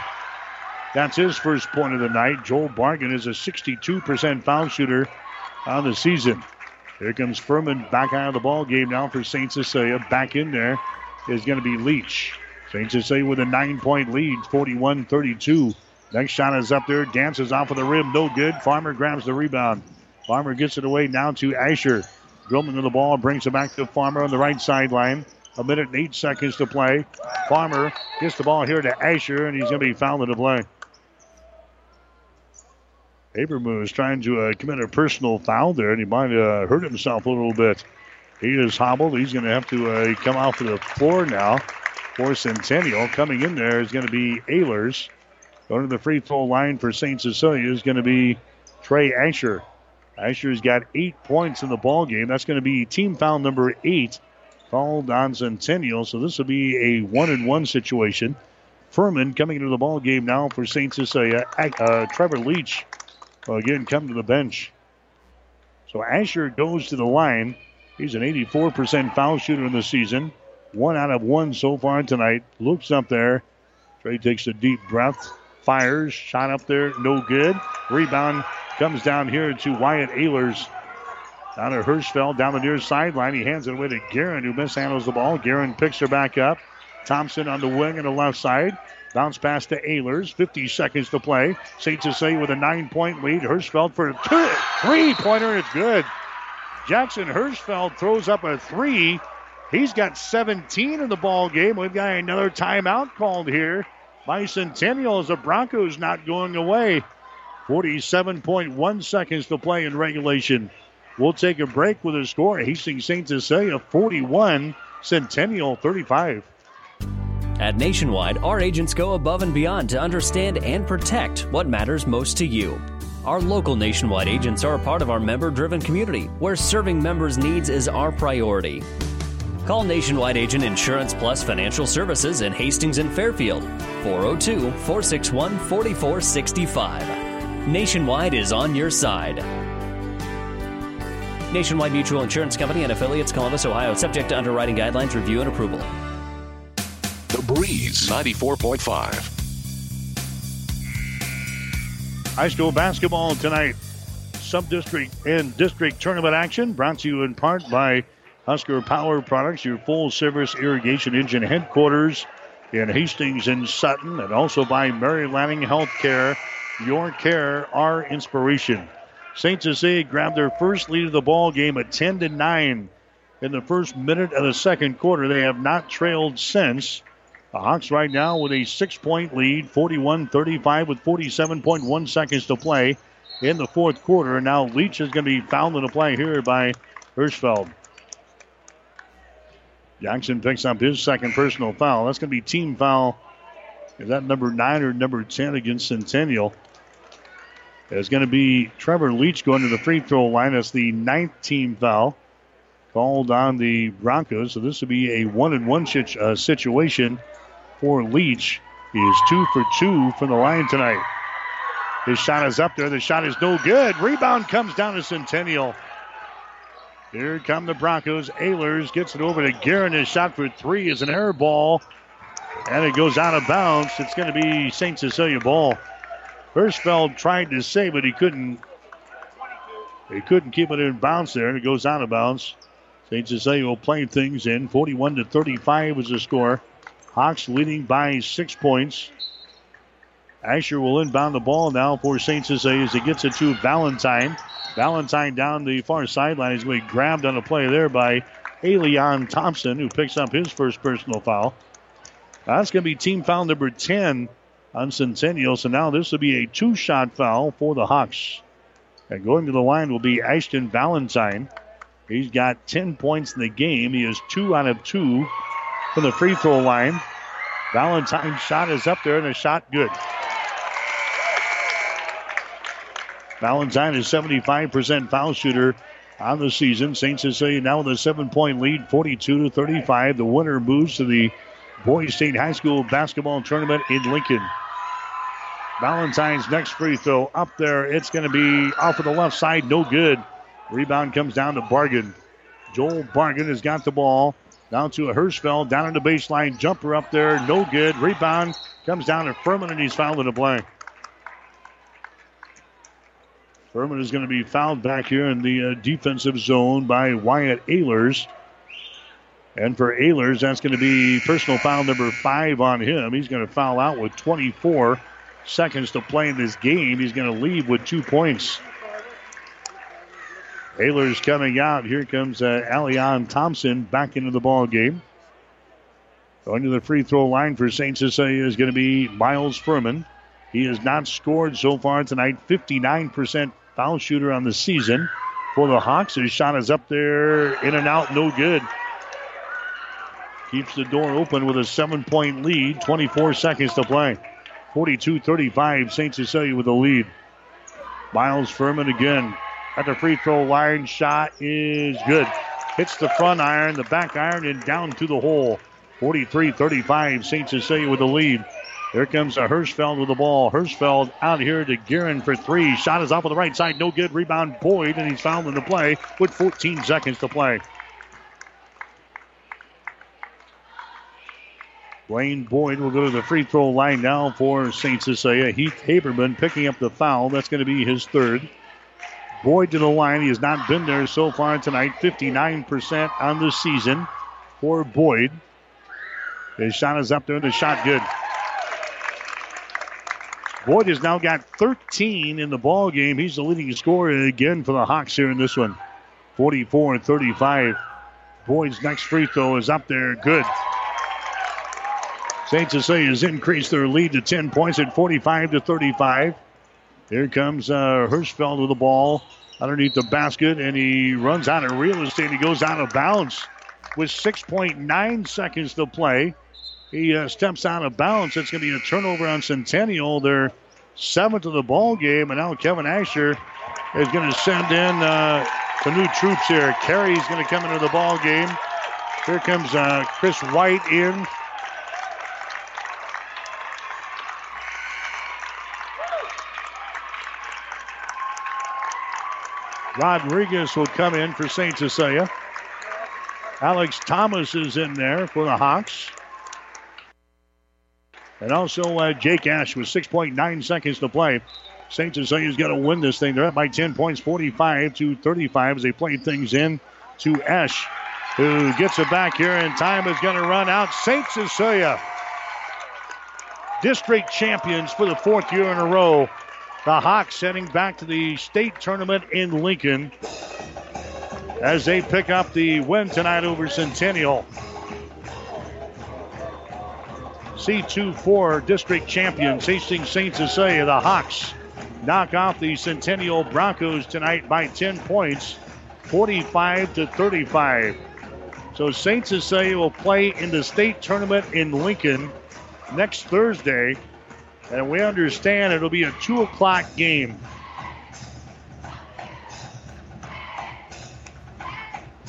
That's his first point of the night. Joel Bargan is a 62% foul shooter on the season. Here comes Furman back out of the ball game now for St. Cecilia. Back in there is going to be Leach. St. Cecilia with a nine point lead, 41 32. Next shot is up there, dances off of the rim, no good. Farmer grabs the rebound. Farmer gets it away now to Asher. Drillman to the ball, brings it back to Farmer on the right sideline. A minute and eight seconds to play. Farmer gets the ball here to Asher, and he's going to be fouled in the play. Haberman is trying to uh, commit a personal foul there, and he might uh, hurt himself a little bit. He is hobbled. He's going to have to uh, come off of the floor now for Centennial. Coming in there is going to be Ehlers. Going to the free throw line for St. Cecilia is going to be Trey Asher. Asher's got eight points in the ball game. That's going to be team foul number eight called on Centennial. So this will be a one and one situation. Furman coming into the ball game now for St. Cecilia. Uh, Trevor Leach will again come to the bench. So Asher goes to the line. He's an 84% foul shooter in the season. One out of one so far tonight. Looks up there. Trey takes a deep breath. Fires. Shot up there. No good. Rebound comes down here to Wyatt Ehlers. Down to Hirschfeld down the near sideline. He hands it away to Guerin, who mishandles the ball. Guerin picks her back up. Thompson on the wing on the left side. Bounce pass to Ehlers. 50 seconds to play. St. Cecilia with a nine point lead. Hirschfeld for a two, three pointer. It's good. Jackson Hirschfeld throws up a three. He's got 17 in the ball game. We've got another timeout called here by Centennial as the Broncos not going away. 47.1 seconds to play in regulation. We'll take a break with a score. Hastings St. Cecilia 41, Centennial 35. At Nationwide, our agents go above and beyond to understand and protect what matters most to you. Our local Nationwide agents are a part of our member driven community where serving members' needs is our priority. Call Nationwide Agent Insurance Plus Financial Services in Hastings and Fairfield 402 461 4465. Nationwide is on your side. Nationwide Mutual Insurance Company and affiliates, Columbus, Ohio, subject to underwriting guidelines, review, and approval. The Breeze 94.5. High school basketball tonight. Sub-district and district tournament action brought to you in part by Husker Power Products, your full-service irrigation engine headquarters in Hastings and Sutton, and also by Mary Lanning Healthcare, your care, our inspiration. St. Cecilia grabbed their first lead of the ball game at 10 to 9 in the first minute of the second quarter. They have not trailed since. The Hawks right now with a six point lead, 41 35 with 47.1 seconds to play in the fourth quarter. Now Leach is going to be fouled in the play here by Hirschfeld. Jackson picks up his second personal foul. That's going to be team foul. Is that number nine or number 10 against Centennial? It's going to be Trevor Leach going to the free throw line. That's the ninth team foul called on the Broncos. So this will be a one and one uh, situation for Leach. He is two for two from the line tonight. His shot is up there. The shot is no good. Rebound comes down to Centennial. Here come the Broncos. Ehlers gets it over to Guerin. His shot for three is an air ball. And it goes out of bounds. It's going to be St. Cecilia ball. Hirschfeld tried to save it. He couldn't. He couldn't keep it in bounds there, and it goes out of bounds. St. Cecilia will play things in. 41 to 35 is the score. Hawks leading by six points. Asher will inbound the ball now for St. Cecilia as he gets it to Valentine. Valentine down the far sideline. He's going to be grabbed on a play there by Elion Thompson, who picks up his first personal foul. That's going to be team foul number 10 on Centennial. So now this will be a two shot foul for the Hawks. And going to the line will be Ashton Valentine. He's got 10 points in the game. He is two out of two from the free throw line. Valentine's shot is up there and a shot good. Valentine is 75% foul shooter on the season. St. Cecilia now with a seven point lead, 42 to 35. The winner moves to the Boys State High School basketball tournament in Lincoln. Valentine's next free throw up there. It's going to be off of the left side, no good. Rebound comes down to Bargan. Joel Bargan has got the ball. Down to a Hirschfeld, down in the baseline, jumper up there, no good. Rebound comes down to Furman, and he's fouled in the play. Furman is going to be fouled back here in the uh, defensive zone by Wyatt Ehlers. And for Ehlers, that's going to be personal foul number five on him. He's going to foul out with 24 seconds to play in this game. He's going to leave with two points. Ehlers coming out. Here comes uh, Alion Thompson back into the ball game. Going to the free throw line for St. Cecilia is going to be Miles Furman. He has not scored so far tonight. 59% foul shooter on the season for the Hawks. His shot is up there, in and out, no good. Keeps the door open with a seven point lead. 24 seconds to play. 42 35. St. Cecilia with the lead. Miles Furman again at the free throw line. Shot is good. Hits the front iron, the back iron, and down to the hole. 43 35. St. Cecilia with the lead. Here comes a Hirschfeld with the ball. Hirschfeld out here to Guerin for three. Shot is off on the right side. No good. Rebound Boyd, and he's fouled in the play with 14 seconds to play. Blaine Boyd will go to the free throw line now for St. Cecilia. Uh, Heath Haberman picking up the foul. That's going to be his third. Boyd to the line. He has not been there so far tonight. 59% on the season for Boyd. His shot is up there. The shot good. Boyd has now got 13 in the ball game. He's the leading scorer again for the Hawks here in this one. 44 and 35. Boyd's next free throw is up there. Good. St. Has increased their lead to 10 points at 45 to 35. Here comes uh, Hirschfeld with the ball underneath the basket, and he runs out of real estate. He goes out of bounds with 6.9 seconds to play. He uh, steps out of bounds. It's going to be a turnover on Centennial. They're seventh of the ball game, and now Kevin Asher is going to send in uh, the new troops here. Carey's going to come into the ball game. Here comes uh, Chris White in. Rodriguez will come in for St. Cecilia. Alex Thomas is in there for the Hawks. And also uh, Jake Ash with 6.9 seconds to play. St. Cecilia's got to win this thing. They're up by 10 points, 45 to 35 as they play things in to Ash, who gets it back here, and time is going to run out. St. Cecilia, district champions for the fourth year in a row. The Hawks heading back to the state tournament in Lincoln as they pick up the win tonight over Centennial. C2-4 district champions Hastings St. Cecilia, the Hawks, knock off the Centennial Broncos tonight by 10 points, 45 to 35. So St. Cecilia will play in the state tournament in Lincoln next Thursday, and we understand it'll be a 2 o'clock game.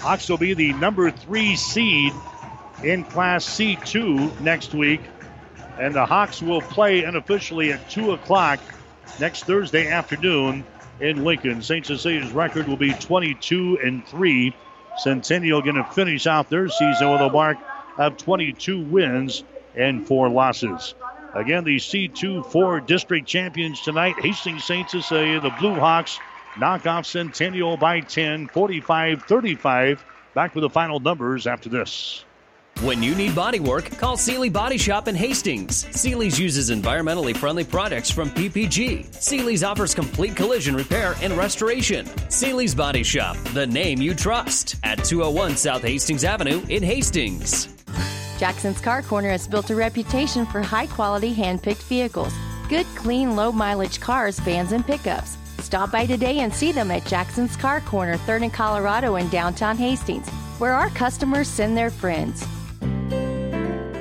Hawks will be the number three seed in Class C2 next week. And the Hawks will play unofficially at 2 o'clock next Thursday afternoon in Lincoln. St. Cecilia's record will be 22 and 3. Centennial going to finish out their season with a mark of 22 wins and 4 losses. Again, the C2 4 district champions tonight, Hastings St. Cecilia, the Blue Hawks knock off Centennial by 10, 45 35. Back with the final numbers after this. When you need body work, call Seely Body Shop in Hastings. Seely's uses environmentally friendly products from PPG. Seely's offers complete collision repair and restoration. Seely's Body Shop, the name you trust, at 201 South Hastings Avenue in Hastings. Jackson's Car Corner has built a reputation for high quality hand picked vehicles. Good, clean, low mileage cars, vans, and pickups. Stop by today and see them at Jackson's Car Corner, 3rd and Colorado in downtown Hastings, where our customers send their friends.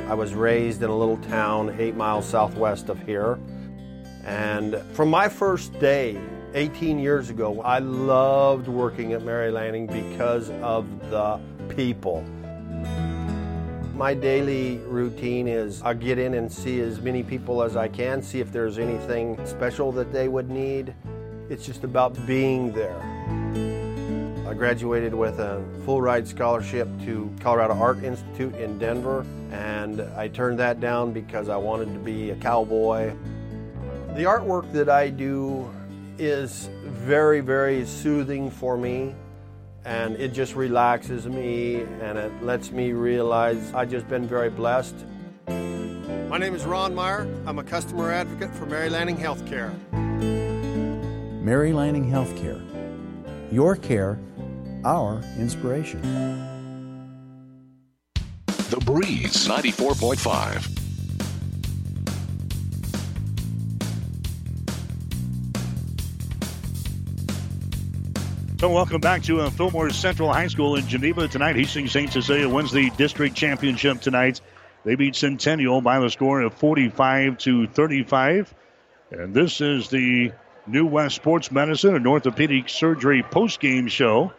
I was raised in a little town eight miles southwest of here. And from my first day, 18 years ago, I loved working at Mary Lanning because of the people. My daily routine is I get in and see as many people as I can, see if there's anything special that they would need. It's just about being there. I graduated with a full ride scholarship to Colorado Art Institute in Denver, and I turned that down because I wanted to be a cowboy. The artwork that I do is very, very soothing for me, and it just relaxes me and it lets me realize I've just been very blessed. My name is Ron Meyer. I'm a customer advocate for Mary Lanning Healthcare. Mary Lanning Healthcare. Your care, our inspiration. The Breeze 94.5. So welcome back to uh, Fillmore Central High School in Geneva tonight. Hastings St. Cecilia wins the district championship tonight. They beat Centennial by the score of 45 to 35. And this is the New West Sports Medicine and Orthopedic Surgery post-game show.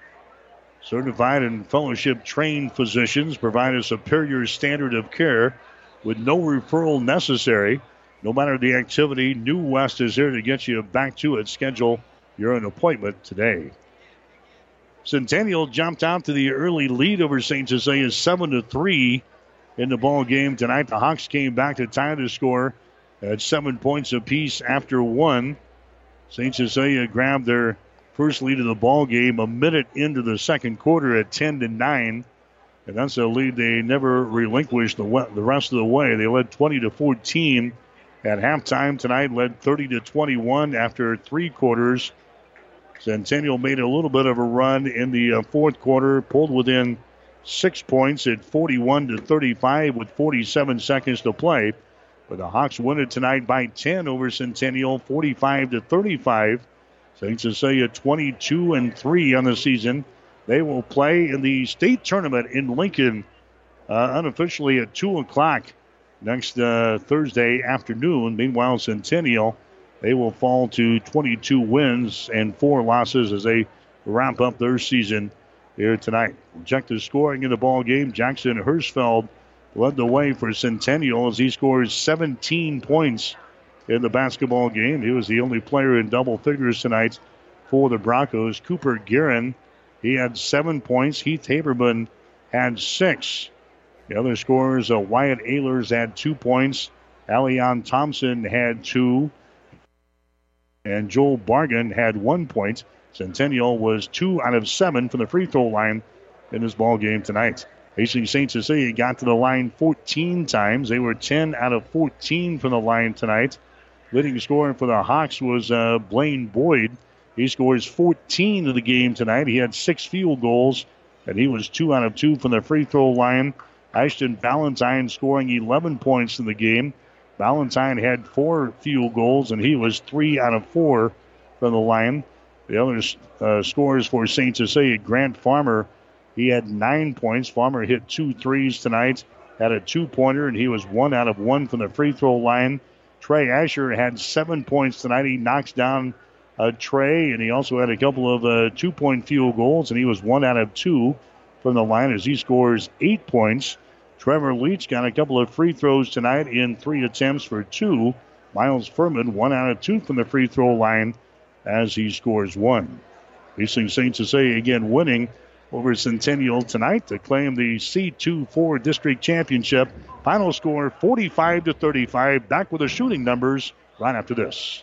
Certified and fellowship trained physicians provide a superior standard of care with no referral necessary. No matter the activity, New West is here to get you back to it. Schedule your an appointment today. Centennial jumped out to the early lead over St. Cecilia, seven to three in the ball game tonight. The Hawks came back to tie the score at seven points apiece after one. St. Cecilia grabbed their first lead of the ball game a minute into the second quarter at 10 to 9. And that's a lead they never relinquished the, the rest of the way. They led 20 to 14 at halftime tonight, led 30 to 21 after three quarters. Centennial made a little bit of a run in the uh, fourth quarter, pulled within six points at 41 to 35 with 47 seconds to play. But the Hawks win it tonight by 10 over Centennial, 45 to 35. St. Cecilia 22 and 3 on the season. They will play in the state tournament in Lincoln uh, unofficially at 2 o'clock next uh, Thursday afternoon. Meanwhile, Centennial they will fall to 22 wins and four losses as they wrap up their season here tonight. The scoring in the ball game. Jackson Hirschfeld led the way for Centennial as he scores 17 points in the basketball game. He was the only player in double figures tonight for the Broncos. Cooper Guerin, he had seven points. Heath Haberman had six. The other scorers, uh, Wyatt Ehlers had two points. Allian Thompson had two and Joel Bargan had one point. Centennial was two out of seven from the free throw line in this ball game tonight. Hastings St. Cecilia got to the line 14 times. They were 10 out of 14 from the line tonight. Leading scorer for the Hawks was uh, Blaine Boyd. He scores 14 of the game tonight. He had six field goals, and he was two out of two from the free throw line. Ashton Valentine scoring 11 points in the game. Valentine had four field goals, and he was three out of four from the line. The other uh, scores for St. Cecilia, Grant Farmer, he had nine points. Farmer hit two threes tonight, had a two pointer, and he was one out of one from the free throw line. Trey Asher had seven points tonight. He knocks down a Trey, and he also had a couple of uh, two point field goals, and he was one out of two from the line as he scores eight points. Trevor Leach got a couple of free throws tonight in three attempts for two. Miles Furman, one out of two from the free throw line as he scores one. Hastings St. say again winning over Centennial tonight to claim the C2-4 district championship. Final score 45 to 35. Back with the shooting numbers right after this.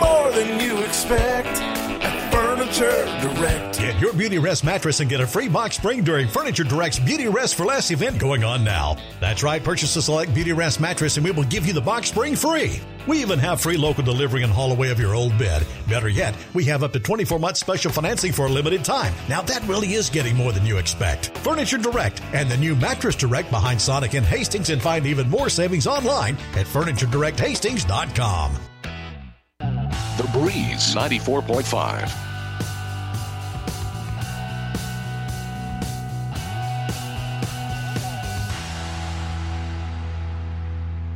More than you expect at Furniture Direct. Get your Beautyrest mattress and get a free box spring during Furniture Direct's Beautyrest for Less event going on now. That's right, purchase a select Beautyrest mattress and we will give you the box spring free. We even have free local delivery and haul away of your old bed. Better yet, we have up to 24 months special financing for a limited time. Now that really is getting more than you expect. Furniture Direct and the new Mattress Direct behind Sonic and Hastings and find even more savings online at FurnitureDirectHastings.com. Breeze 94.5.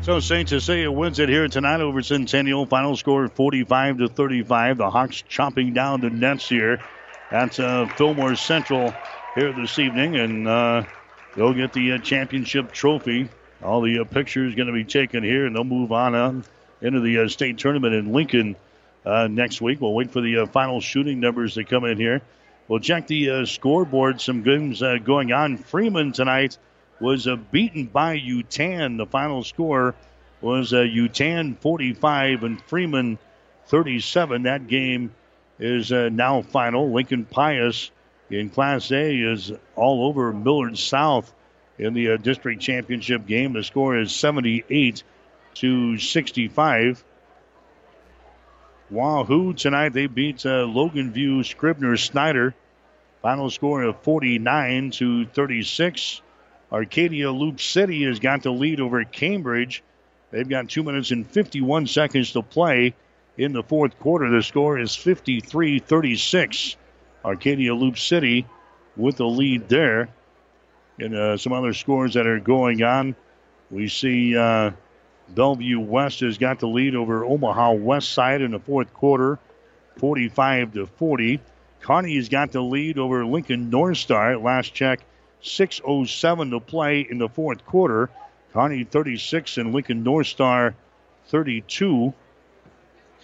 So St. Cecilia wins it here tonight over Centennial. Final score 45 to 35. The Hawks chopping down the nets here at uh, Fillmore Central here this evening, and uh, they'll get the uh, championship trophy. All the uh, pictures going to be taken here, and they'll move on into the uh, state tournament in Lincoln uh, next week. We'll wait for the uh, final shooting numbers to come in here. We'll check the uh, scoreboard. Some games uh, going on. Freeman tonight was uh, beaten by Yutan. The final score was uh, Yutan 45 and Freeman 37. That game is now final. Lincoln Pius in Class A is all over Millard South in the district championship game. The score is 78 to 65. Wahoo tonight they beat uh, Logan View Scribner Snyder. Final score of 49 to 36. Arcadia Loup City has got the lead over Cambridge. They've got two minutes and 51 seconds to play in the fourth quarter. The score is 53 36. Arcadia Loup City with the lead there. And uh, some other scores that are going on. We see uh, Bellevue West has got the lead over Omaha West Side in the fourth quarter, 45 to 40. Kearney's got the lead over Lincoln North Star last check, 6.07 to play in the fourth quarter. Kearney 36 and Lincoln North Star 32.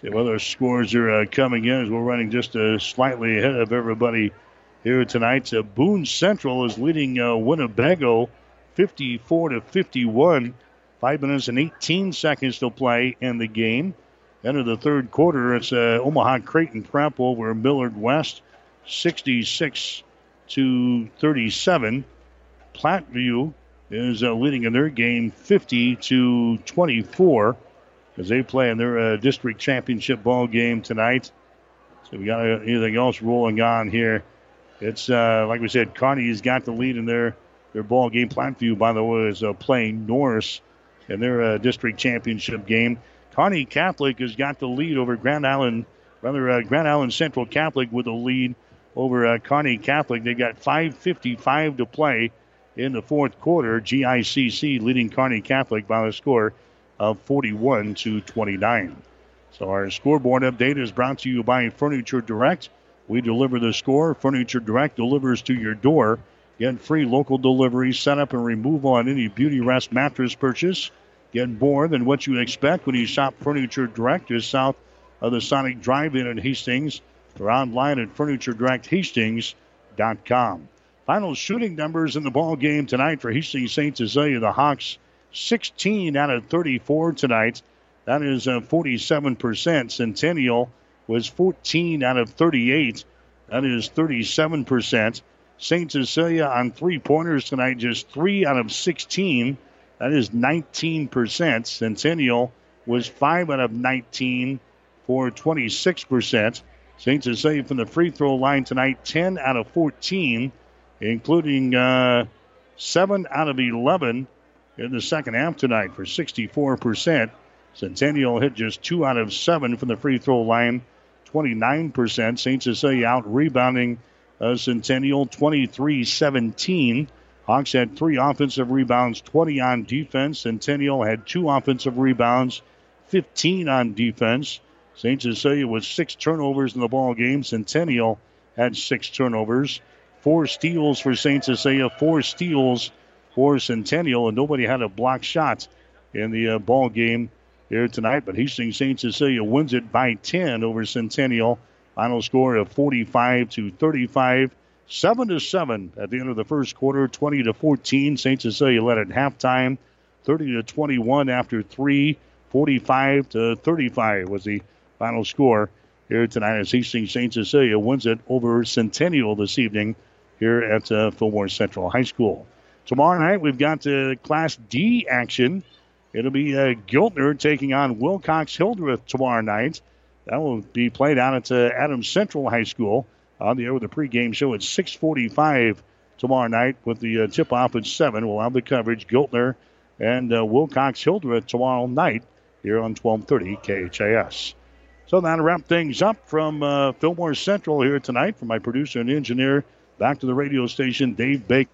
See what other scores are uh, coming in as we're running just uh, slightly ahead of everybody here tonight. Uh, Boone Central is leading uh, Winnebago 54 to 51. Five minutes and 18 seconds to play in the game. End of the third quarter, it's uh, Omaha Creighton Prep over Millard West, 66 to 37. Platteview is uh, leading in their game 50 to 24 as they play in their uh, district championship ball game tonight. So we got anything else rolling on here. It's uh, like we said, Kearney's got the lead in their their ball game. Platteview, by the way, is uh, playing Norris in their uh, district championship game. Kearney Catholic has got the lead over Grand Island, rather uh, Grand Island Central Catholic with a lead over uh, Kearney Catholic. They got 5:55 to play in the fourth quarter. GICC leading Kearney Catholic by the score of 41 to 29. So our scoreboard update is brought to you by Furniture Direct. We deliver the score. Furniture Direct delivers to your door. Get free local delivery, setup, and removal on any Beautyrest mattress purchase. Get more than what you expect when you shop Furniture Direct just south of the Sonic Drive-In in Hastings or online at FurnitureDirectHastings.com. Final shooting numbers in the ball game tonight for Hastings St. Cecilia. The Hawks 16 out of 34 tonight. That is uh, 47%. Centennial was 14 out of 38. That is 37%. St. Cecilia on three pointers tonight, just 3 out of 16. That is 19%. Centennial was 5 out of 19 for 26%. Saints St. Cecilia from the free throw line tonight, 10 out of 14, including uh, 7 out of 11 in the second half tonight for 64%. Centennial hit just 2 out of 7 from the free throw line, 29%. St. Cecilia out rebounding uh, Centennial 23 17. Hawks had three offensive rebounds, 20 on defense. Centennial had two offensive rebounds, 15 on defense. St. Cecilia with six turnovers in the ball game. Centennial had six turnovers. Four steals for St. Cecilia, four steals for Centennial, and nobody had a block shot in the uh, ball game here tonight. But Hastings St. Cecilia wins it by 10 over Centennial. Final score of 45 to 35. 7 to 7 at the end of the first quarter, 20 to 14. St. Cecilia led at halftime, 30 to 21 after 3, 45 to 35 was the final score here tonight as Hastings St. Cecilia wins it over Centennial this evening here at uh, Fillmore Central High School. Tomorrow night we've got uh, Class D action. It'll be uh, Giltner taking on Wilcox Hildreth tomorrow night. That will be played out at uh, Adams Central High School on the air with the pregame show at 6:45 tomorrow night with the uh, tip-off at seven. We'll have the coverage Giltner and uh, Wilcox Hildreth tomorrow night here on 1230 KHAS. So that'll wrap things up from uh, Fillmore Central here tonight. For my producer and engineer, back to the radio station, Dave Baker.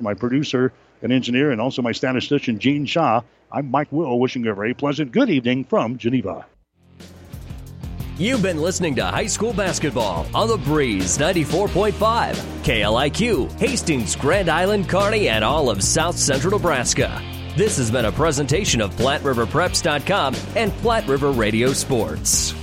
My producer and engineer, and also my statistician, Gene Shaw, I'm Mike Will, wishing you a very pleasant good evening from Geneva. You've been listening to high school basketball on the Breeze 94.5, KLIQ, Hastings, Grand Island, Kearney, and all of South Central Nebraska. This has been a presentation of PlatteRiverPreps.com and Platte River Radio Sports.